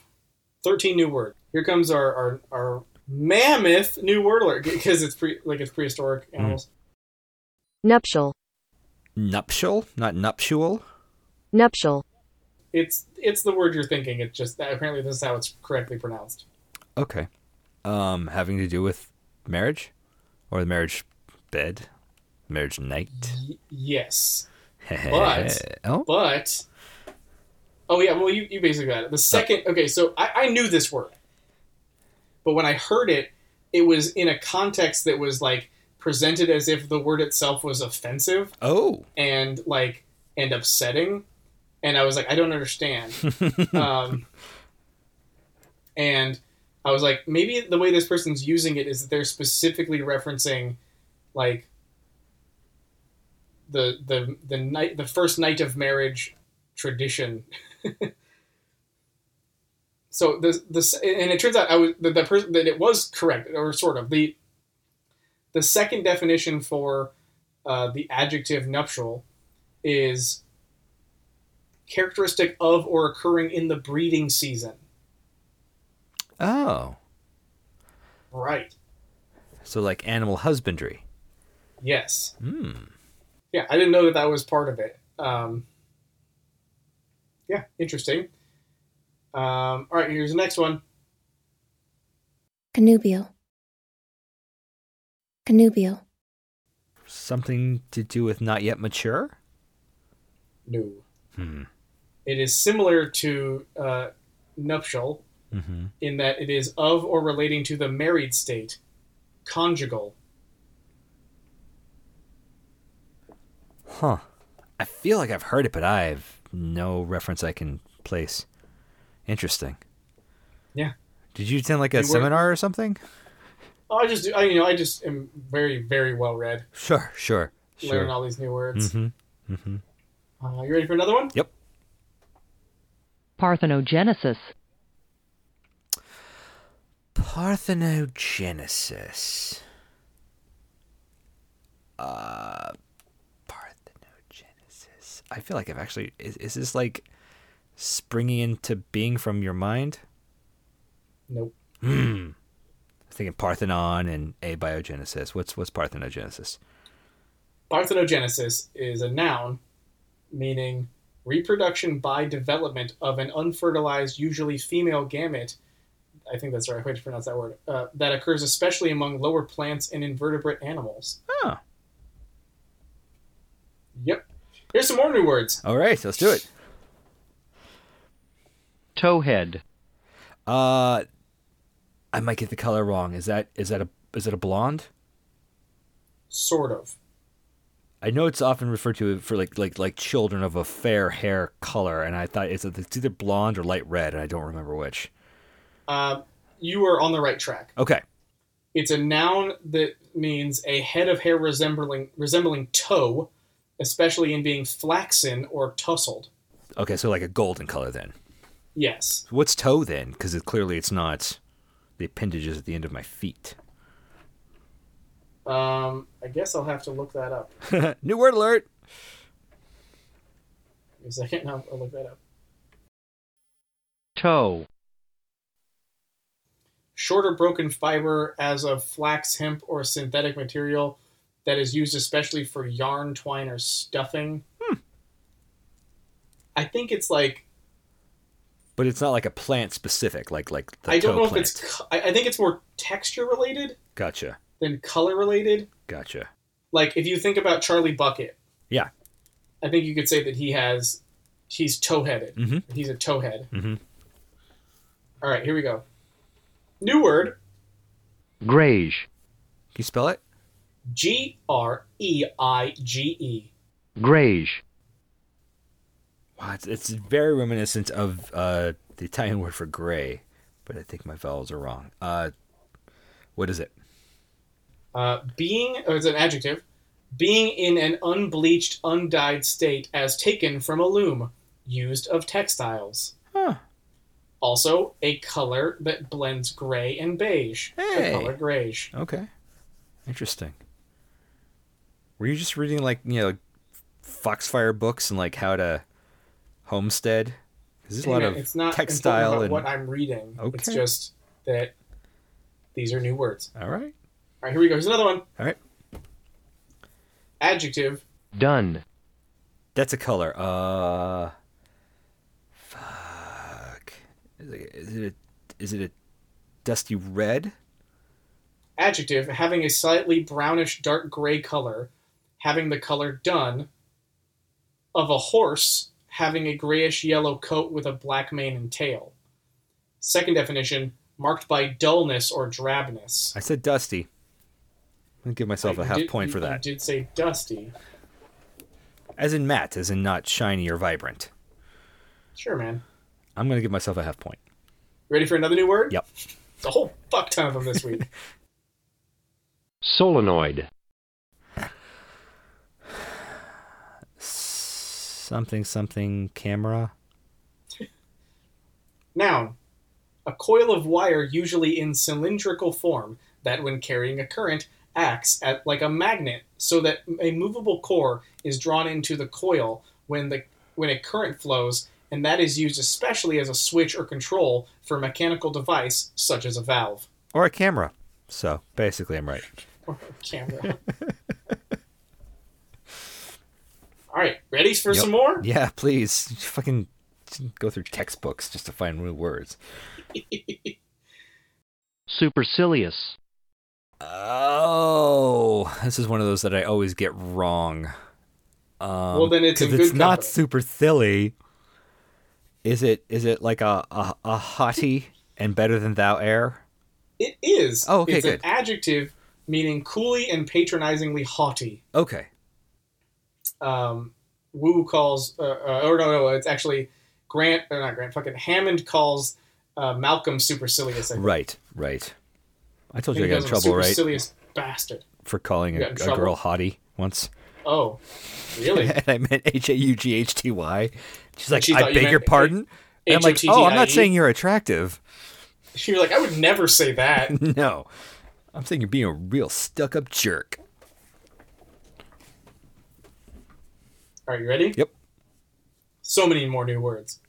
thirteen new words. Here comes our our, our mammoth new word alert *laughs* because it's pre like it's prehistoric animals. nuptial, Nuptial? Not nuptial? nuptial, It's it's the word you're thinking. It's just that apparently this is how it's correctly pronounced. Okay. Um, having to do with marriage? Or the marriage bed? Marriage night? Y- yes, *laughs* But- oh, but oh yeah, well you, you basically got it. The second okay, so I, I knew this word, but when I heard it, it was in a context that was like presented as if the word itself was offensive oh, and like and upsetting, and I was like, I don't understand. *laughs* um, and I was like, maybe the way this person's using it is that they're specifically referencing like the the the night the first night of marriage tradition. *laughs* so the the and it turns out I was the, the person that it was correct or sort of the the second definition for uh, the adjective nuptial is characteristic of or occurring in the breeding season. oh. Right. So like animal husbandry. Yes. Hmm. Yeah, I didn't know that that was part of it. Um, yeah, interesting. Um, all right, here's the next one. Connubial. Connubial. Something to do with not yet mature? No. Hmm. It is similar to uh, nuptial Mm-hmm. in that it is of or relating to the married state, conjugal. Huh. I feel like I've heard it, but I have no reference I can place. Interesting. Yeah. Did you attend like a You were- seminar or something? Oh, I just, I, you know, I just am very, very well read. Sure, sure, Learning all these new words. Mm-hmm. Mm-hmm. Uh, you ready for another one? Yep. Parthenogenesis, Parthenogenesis. Uh, parthenogenesis. I feel like I've actually. Is, is this like springing into being from your mind? Nope. Hmm. I'm thinking Parthenon and abiogenesis. What's what's parthenogenesis? Parthenogenesis is a noun meaning reproduction by development of an unfertilized, usually female gamete. I think that's the right way to pronounce that word. Uh, that occurs especially among lower plants and invertebrate animals. Oh, Yep. Here's some more new words. all right. Let's do it. towhead, Uh, I might get the color wrong. Is that is that a is it a blonde? Sort of. I know it's often referred to for like like like children of a fair hair color, and I thought it's, it's either blonde or light red, and I don't remember which. Uh, you are on the right track. Okay. It's a noun that means a head of hair resembling resembling tow, especially in being flaxen or tousled. Okay, so like a golden color then. Yes. What's tow then? Because it, clearly it's not the appendages at the end of my feet. Um, I guess I'll have to look that up. *laughs* New word alert. Give me a second. *laughs* I'll, I'll look that up. tow, Shorter broken fiber as of flax, hemp, or synthetic material that is used especially for yarn, twine, or stuffing. I think it's like But it's not like a plant specific, like like the I don't toe know if it's. I, I think it's more texture related Gotcha, than color related. gotcha. Like if you think about Charlie Bucket, Yeah. I think you could say that he has he's tow headed. Mhm. He's a tow head. Mhm. All right, here we go. New word Greige. Can you spell it? G R E I G E. Greige. Wow, it's, it's very reminiscent of uh, the Italian word for gray, but I think my vowels are wrong. Uh, what is it? Uh, being, oh, it's an adjective, being in an unbleached, undyed state as taken from a loom, used of textiles. Huh. Also, a color that blends gray and beige. Hey. The color greige. Okay. Interesting. Were you just reading like you know Foxfire books and like how to homestead? homestead? 'Cause there's a lot man, of it's not textile important and what I'm reading. It's just that these are new words. all right, All right, here we go. Here's another one. all right. Adjective, Dun. That's a color. Uh, fuck. Is it is it a, is it a dusty red? adjective, having a slightly brownish dark gray color, having the color dun, of a horse, having a grayish yellow coat with a black mane and tail. Second definition, marked by dullness or drabness. I said dusty. I'm gonna give myself a half did- point for you- that. You did say dusty. As in matte, as in not shiny or vibrant. Sure, man. I'm gonna give myself a half point. Ready for another new word? Yep. It's a whole fuck ton of them this week. *laughs* Solenoid. Something something camera. Noun. A coil of wire usually in cylindrical form that when carrying a current acts at like a magnet so that a movable core is drawn into the coil when the when a current flows and that is used especially as a switch or control for a mechanical device such as a valve Or a camera. So basically I'm right. or a camera. *laughs* All right, ready for Yep. some more? *laughs* Yeah, please. Fucking go through textbooks just to find new words. *laughs* Supercilious. Oh, this is one of those that I always get wrong. Um, Well, then it's in 'cause good it's not super silly. Is it? Is it like a a, a haughty and better than thou air? It is. Oh, okay, it's good. an adjective meaning coolly and patronizingly haughty. Okay. Um, Wu calls, uh, uh, or no, no, it's actually Grant, or not Grant, fucking Hammond calls uh, Malcolm supercilious. Right. Right. I told you I got in calls him a trouble, right, Supercilious bastard. for calling a, You got in a girl haughty once. Oh, really? *laughs* and I meant H A U G H T Y. She's like, she I beg your pardon. And I'm like, oh, I'm not saying you're attractive. You're like, I would never say that. *laughs* No, I'm saying you're being a real stuck-up jerk. Are you ready? Yep. So many more new words.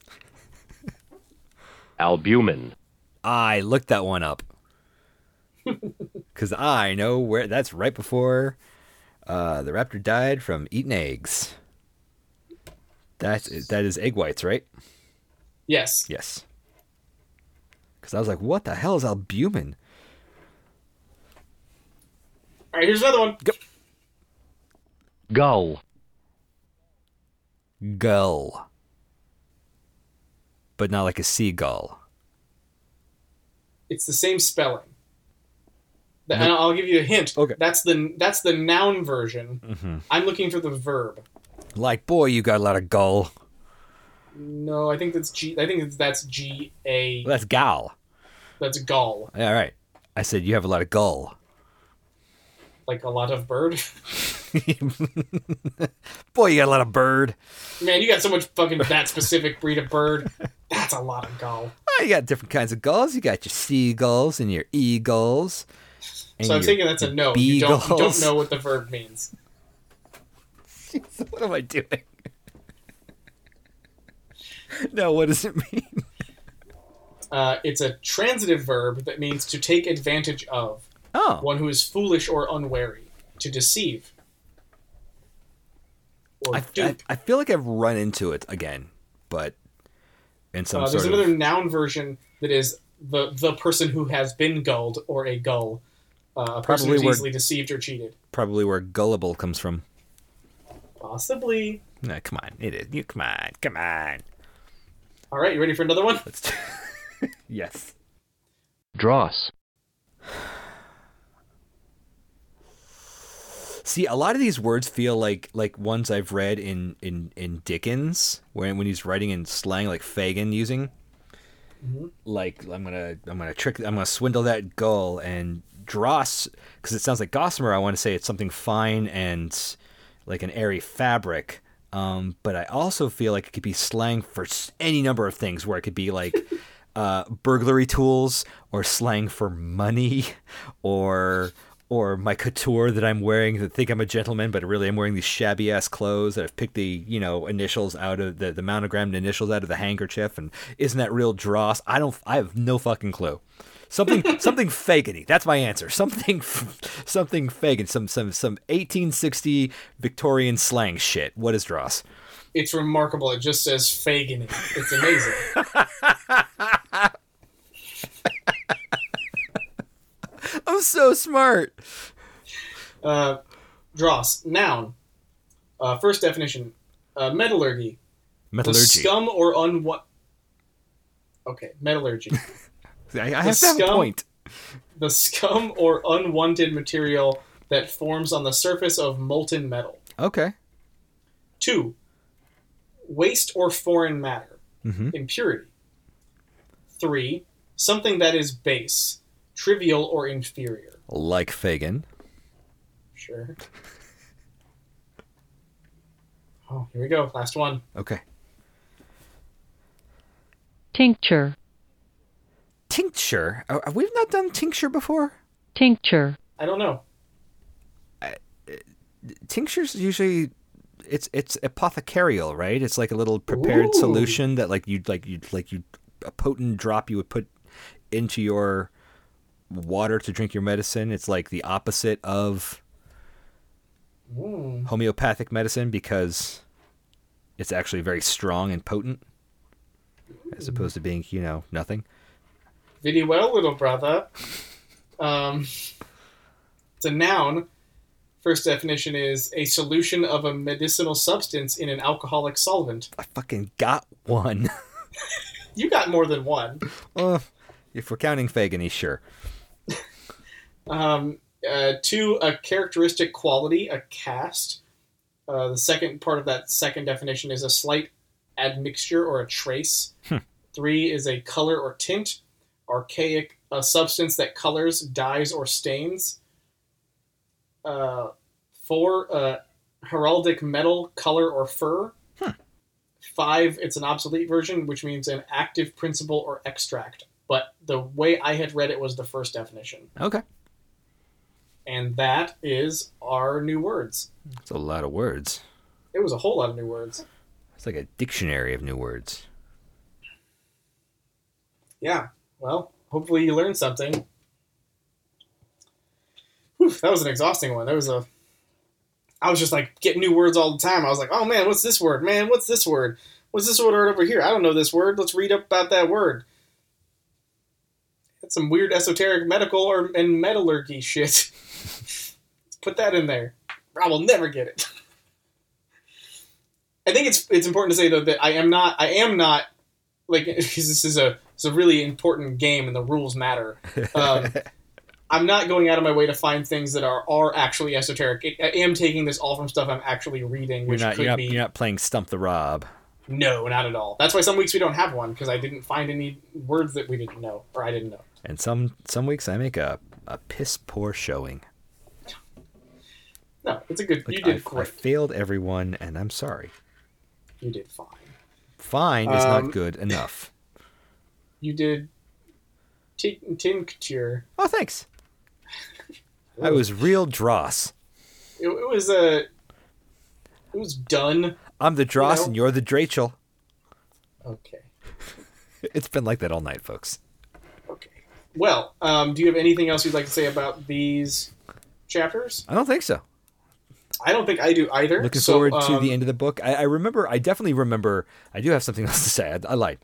*laughs* Albumin. I looked that one up *laughs* because I know where. That's right before uh, the raptor died from eating eggs. That's that is egg whites, right? Yes. Yes. Because I was like, what the hell is albumin? All right, here's another one. Go- Gull. Gull, but not like a seagull. It's the same spelling. The- And I'll give you a hint. Okay. That's the that's the noun version. Mm-hmm. I'm looking for the verb. Like, boy, you got a lot of gull. No, I think that's G. I think that's G A. Well, that's gal. That's gull, All right. I said you have a lot of gull. Like a lot of bird. *laughs* Boy, you got a lot of bird. Man, you got so much fucking that specific breed of bird. That's a lot of gull. Oh, you got different kinds of gulls. You got your seagulls and your eagles. and So I'm thinking that's a no. You don't, you don't know what the verb means. *laughs* what am I doing? *laughs* no, what does it mean? Uh, it's a transitive verb that means to take advantage of, Oh, one who is foolish or unwary, to deceive, or I, I, dupe. I feel like I've run into it again, but in some Uh, there's sort another of noun version that is the the person who has been gulled or a gull, uh, a person Probably who's where- easily deceived or cheated. probably where gullible comes from. Possibly. No, come on, it is. You come on, come on. All right, you ready for another one? Let's. *laughs* yes. Dross. See, a lot of these words feel like like ones I've read in in in Dickens when when he's writing in slang like Fagin using. Like I'm gonna I'm gonna trick I'm gonna swindle that gull and dross because it sounds like gossamer. I want to say it's something fine and like an airy fabric. Um, but I also feel like it could be slang for any number of things, where it could be like *laughs* uh, burglary tools or slang for money *laughs* or or my couture that I'm wearing that think I'm a gentleman, but really I'm wearing these shabby ass clothes that I've picked the you know initials out of the the monogrammed initials out of the handkerchief, and isn't that real dross? I don't. I have no fucking clue. Something *laughs* something fagany. That's my answer. Something *laughs* something Fagin. Some some some 1860 Victorian slang shit. What is dross? It's remarkable. It just says Fagin. It's amazing. *laughs* *laughs* I'm so smart. Uh, Dross, noun. Uh, first definition: uh, metallurgy. The Metallurgy. scum or unwa- Okay, metallurgy. *laughs* I, I have to have a point. the scum or unwanted material that forms on the surface of molten metal. Okay. Two, waste or foreign matter, Mhm. impurity. Three, something that is base, trivial or inferior. Like Fagin. Sure. *laughs* Oh, here we go. Last one. Okay. tincture, Tincture. Uh, we've not done tincture before. tincture, I don't know. Tinctures usually it's it's apothecarial, right? It's like a little prepared Ooh. solution that like you'd like you'd like you a potent drop you would put into your water to drink your medicine. It's like the opposite of Mm. homeopathic medicine because it's actually very strong and potent as opposed to being, you know, nothing. Very well, little brother. Um, it's a noun. First definition is a solution of a medicinal substance in an alcoholic solvent. I fucking got one. *laughs* You got more than one. uh, if we're counting Fagany, sure. Um, uh, two, a characteristic quality, a cast. Uh, the second part of that second definition is a slight admixture or a trace. Three is a color or tint. Archaic, a substance that colors, dyes, or stains. Uh, four, uh, heraldic metal, color, or fur. Five, it's an obsolete version, which means an active principle or extract. But the way I had read it was the first definition. Okay. And that is our new words. It's a lot of words. It was a whole lot of new words. It's like a dictionary of new words. Yeah. Well, hopefully you learned something. Whew, that was an exhausting one. That was a. I was just like getting new words all the time. I was like, oh man, what's this word? Man, what's this word? What's this word over here? I don't know this word. Let's read up about that word. It's some weird esoteric medical or and metallurgy shit. Put that in there. I will never get it. I think it's it's important to say though that I am not I am not like because *laughs* this is a it's a really important game and the rules matter. Um, *laughs* I'm not going out of my way to find things that are are actually esoteric. I am taking this all from stuff I'm actually reading, You're which not could you're not, be you're not playing Stump the Rob. no, not at all. That's why some weeks we don't have one because I didn't find any words that we didn't know or I didn't know. And some some weeks I make a, a piss poor showing. No, it's a good. Like, you did I, I failed everyone, and I'm sorry. You did fine. Fine is Um, not good enough. *coughs* You did. T- tincture. Oh, thanks. *laughs* I was real dross. It, it was a. it was done. I'm the dross, know- and you're the Drachel. Okay. *laughs* It's been like that all night, folks. Well, um, do you have anything else you'd like to say about these chapters? I don't think so. I don't think I do either. Looking So, forward to um, the end of the book. I, I remember. I definitely remember. I do have something *laughs* else to say. I, I lied.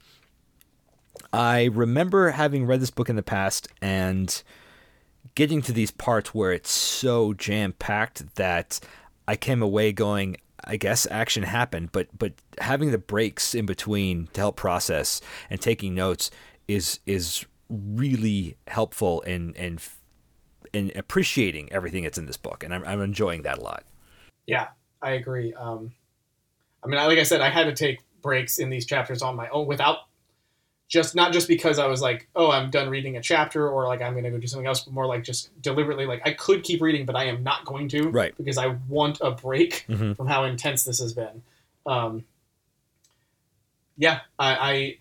I remember having read this book in the past and getting to these parts where it's so jam packed that I came away going, I guess action happened, but but having the breaks in between to help process and taking notes is is really helpful in in in appreciating everything that's in this book, and I'm I'm enjoying that a lot. Yeah, I agree. Um, I mean, I- like I said, I had to take breaks in these chapters on my own without just not just because I was like, oh, I'm done reading a chapter or like I'm going to go do something else, but more like just deliberately like I could keep reading, but I am not going to, Right. Because I want a break Mhm. from how intense this has been. Um, yeah, I, I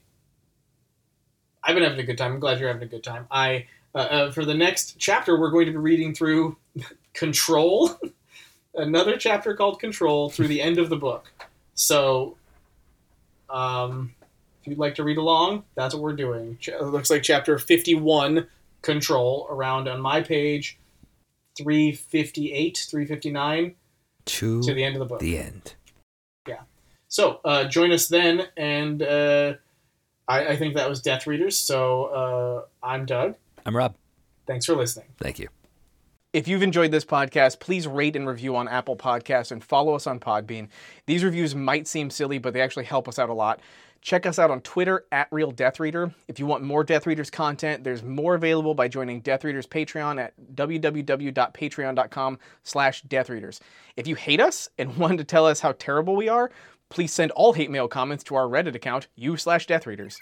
I've been having a good time. I'm glad you're having a good time. I uh, uh, for the next chapter, we're going to be reading through *laughs* Control, *laughs* another chapter called Control, through the end of the book. So, um, if you'd like to read along, that's what we're doing. It looks like chapter 51, Control, around on my page, 358, 359 To to the end of the book. the end. Yeah. So uh, join us then, and uh, I, I think that was Death Readers. So uh, I'm Doug. I'm Rob. Thanks for listening. Thank you. If you've enjoyed this podcast, please rate and review on Apple Podcasts and follow us on Podbean. These reviews might seem silly, but they actually help us out a lot. Check us out on Twitter at Real Death Reader. If you want more Death Readers content, there's more available by joining Death Readers Patreon at www.patreon.com slash deathreaders. If you hate us and *laughs* want to tell us how terrible we are, please send all hate mail comments to our Reddit account, u slash deathreaders.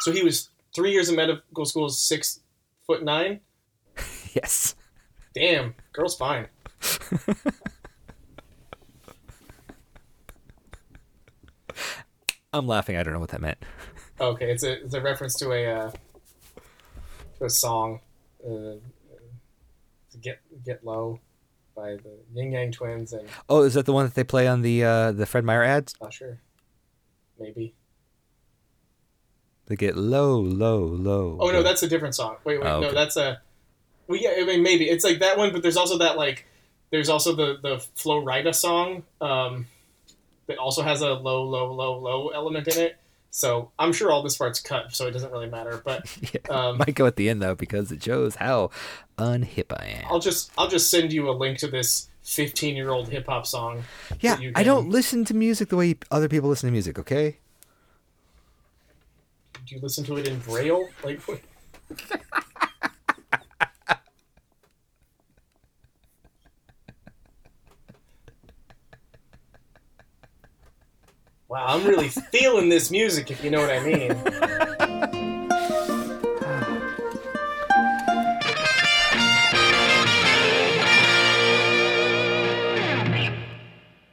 So he was three years in medical school, six foot nine. *laughs* Yes. Damn, girl's fine. *laughs* I'm laughing. I don't know what that meant. *laughs* Okay, it's a it's a reference to a uh, to a song, uh, "Get Get Low" by the Yin Yang Twins, and Oh, is that the one that they play on the uh, the Fred Meyer ads? not sure, maybe. They get low, low, low. Oh no, that's a different song. Wait, wait, Oh, no, that's a. Well, yeah, I mean maybe it's like that one, but there's also that like, there's also the the Flo Rida song, um, that also has a low, low, low, low element in it. So I'm sure all this part's cut, so it doesn't really matter. But *laughs* Yeah. um, Might go at the end though because it shows how unhip I am. I'll just I'll just send you a link to this 15 year old hip hop song. yeah, you I don't listen to music the way other people listen to music. Okay. Do you listen to it in braille? Like, *laughs* wow, I'm really feeling this music, if you know what I mean. *laughs*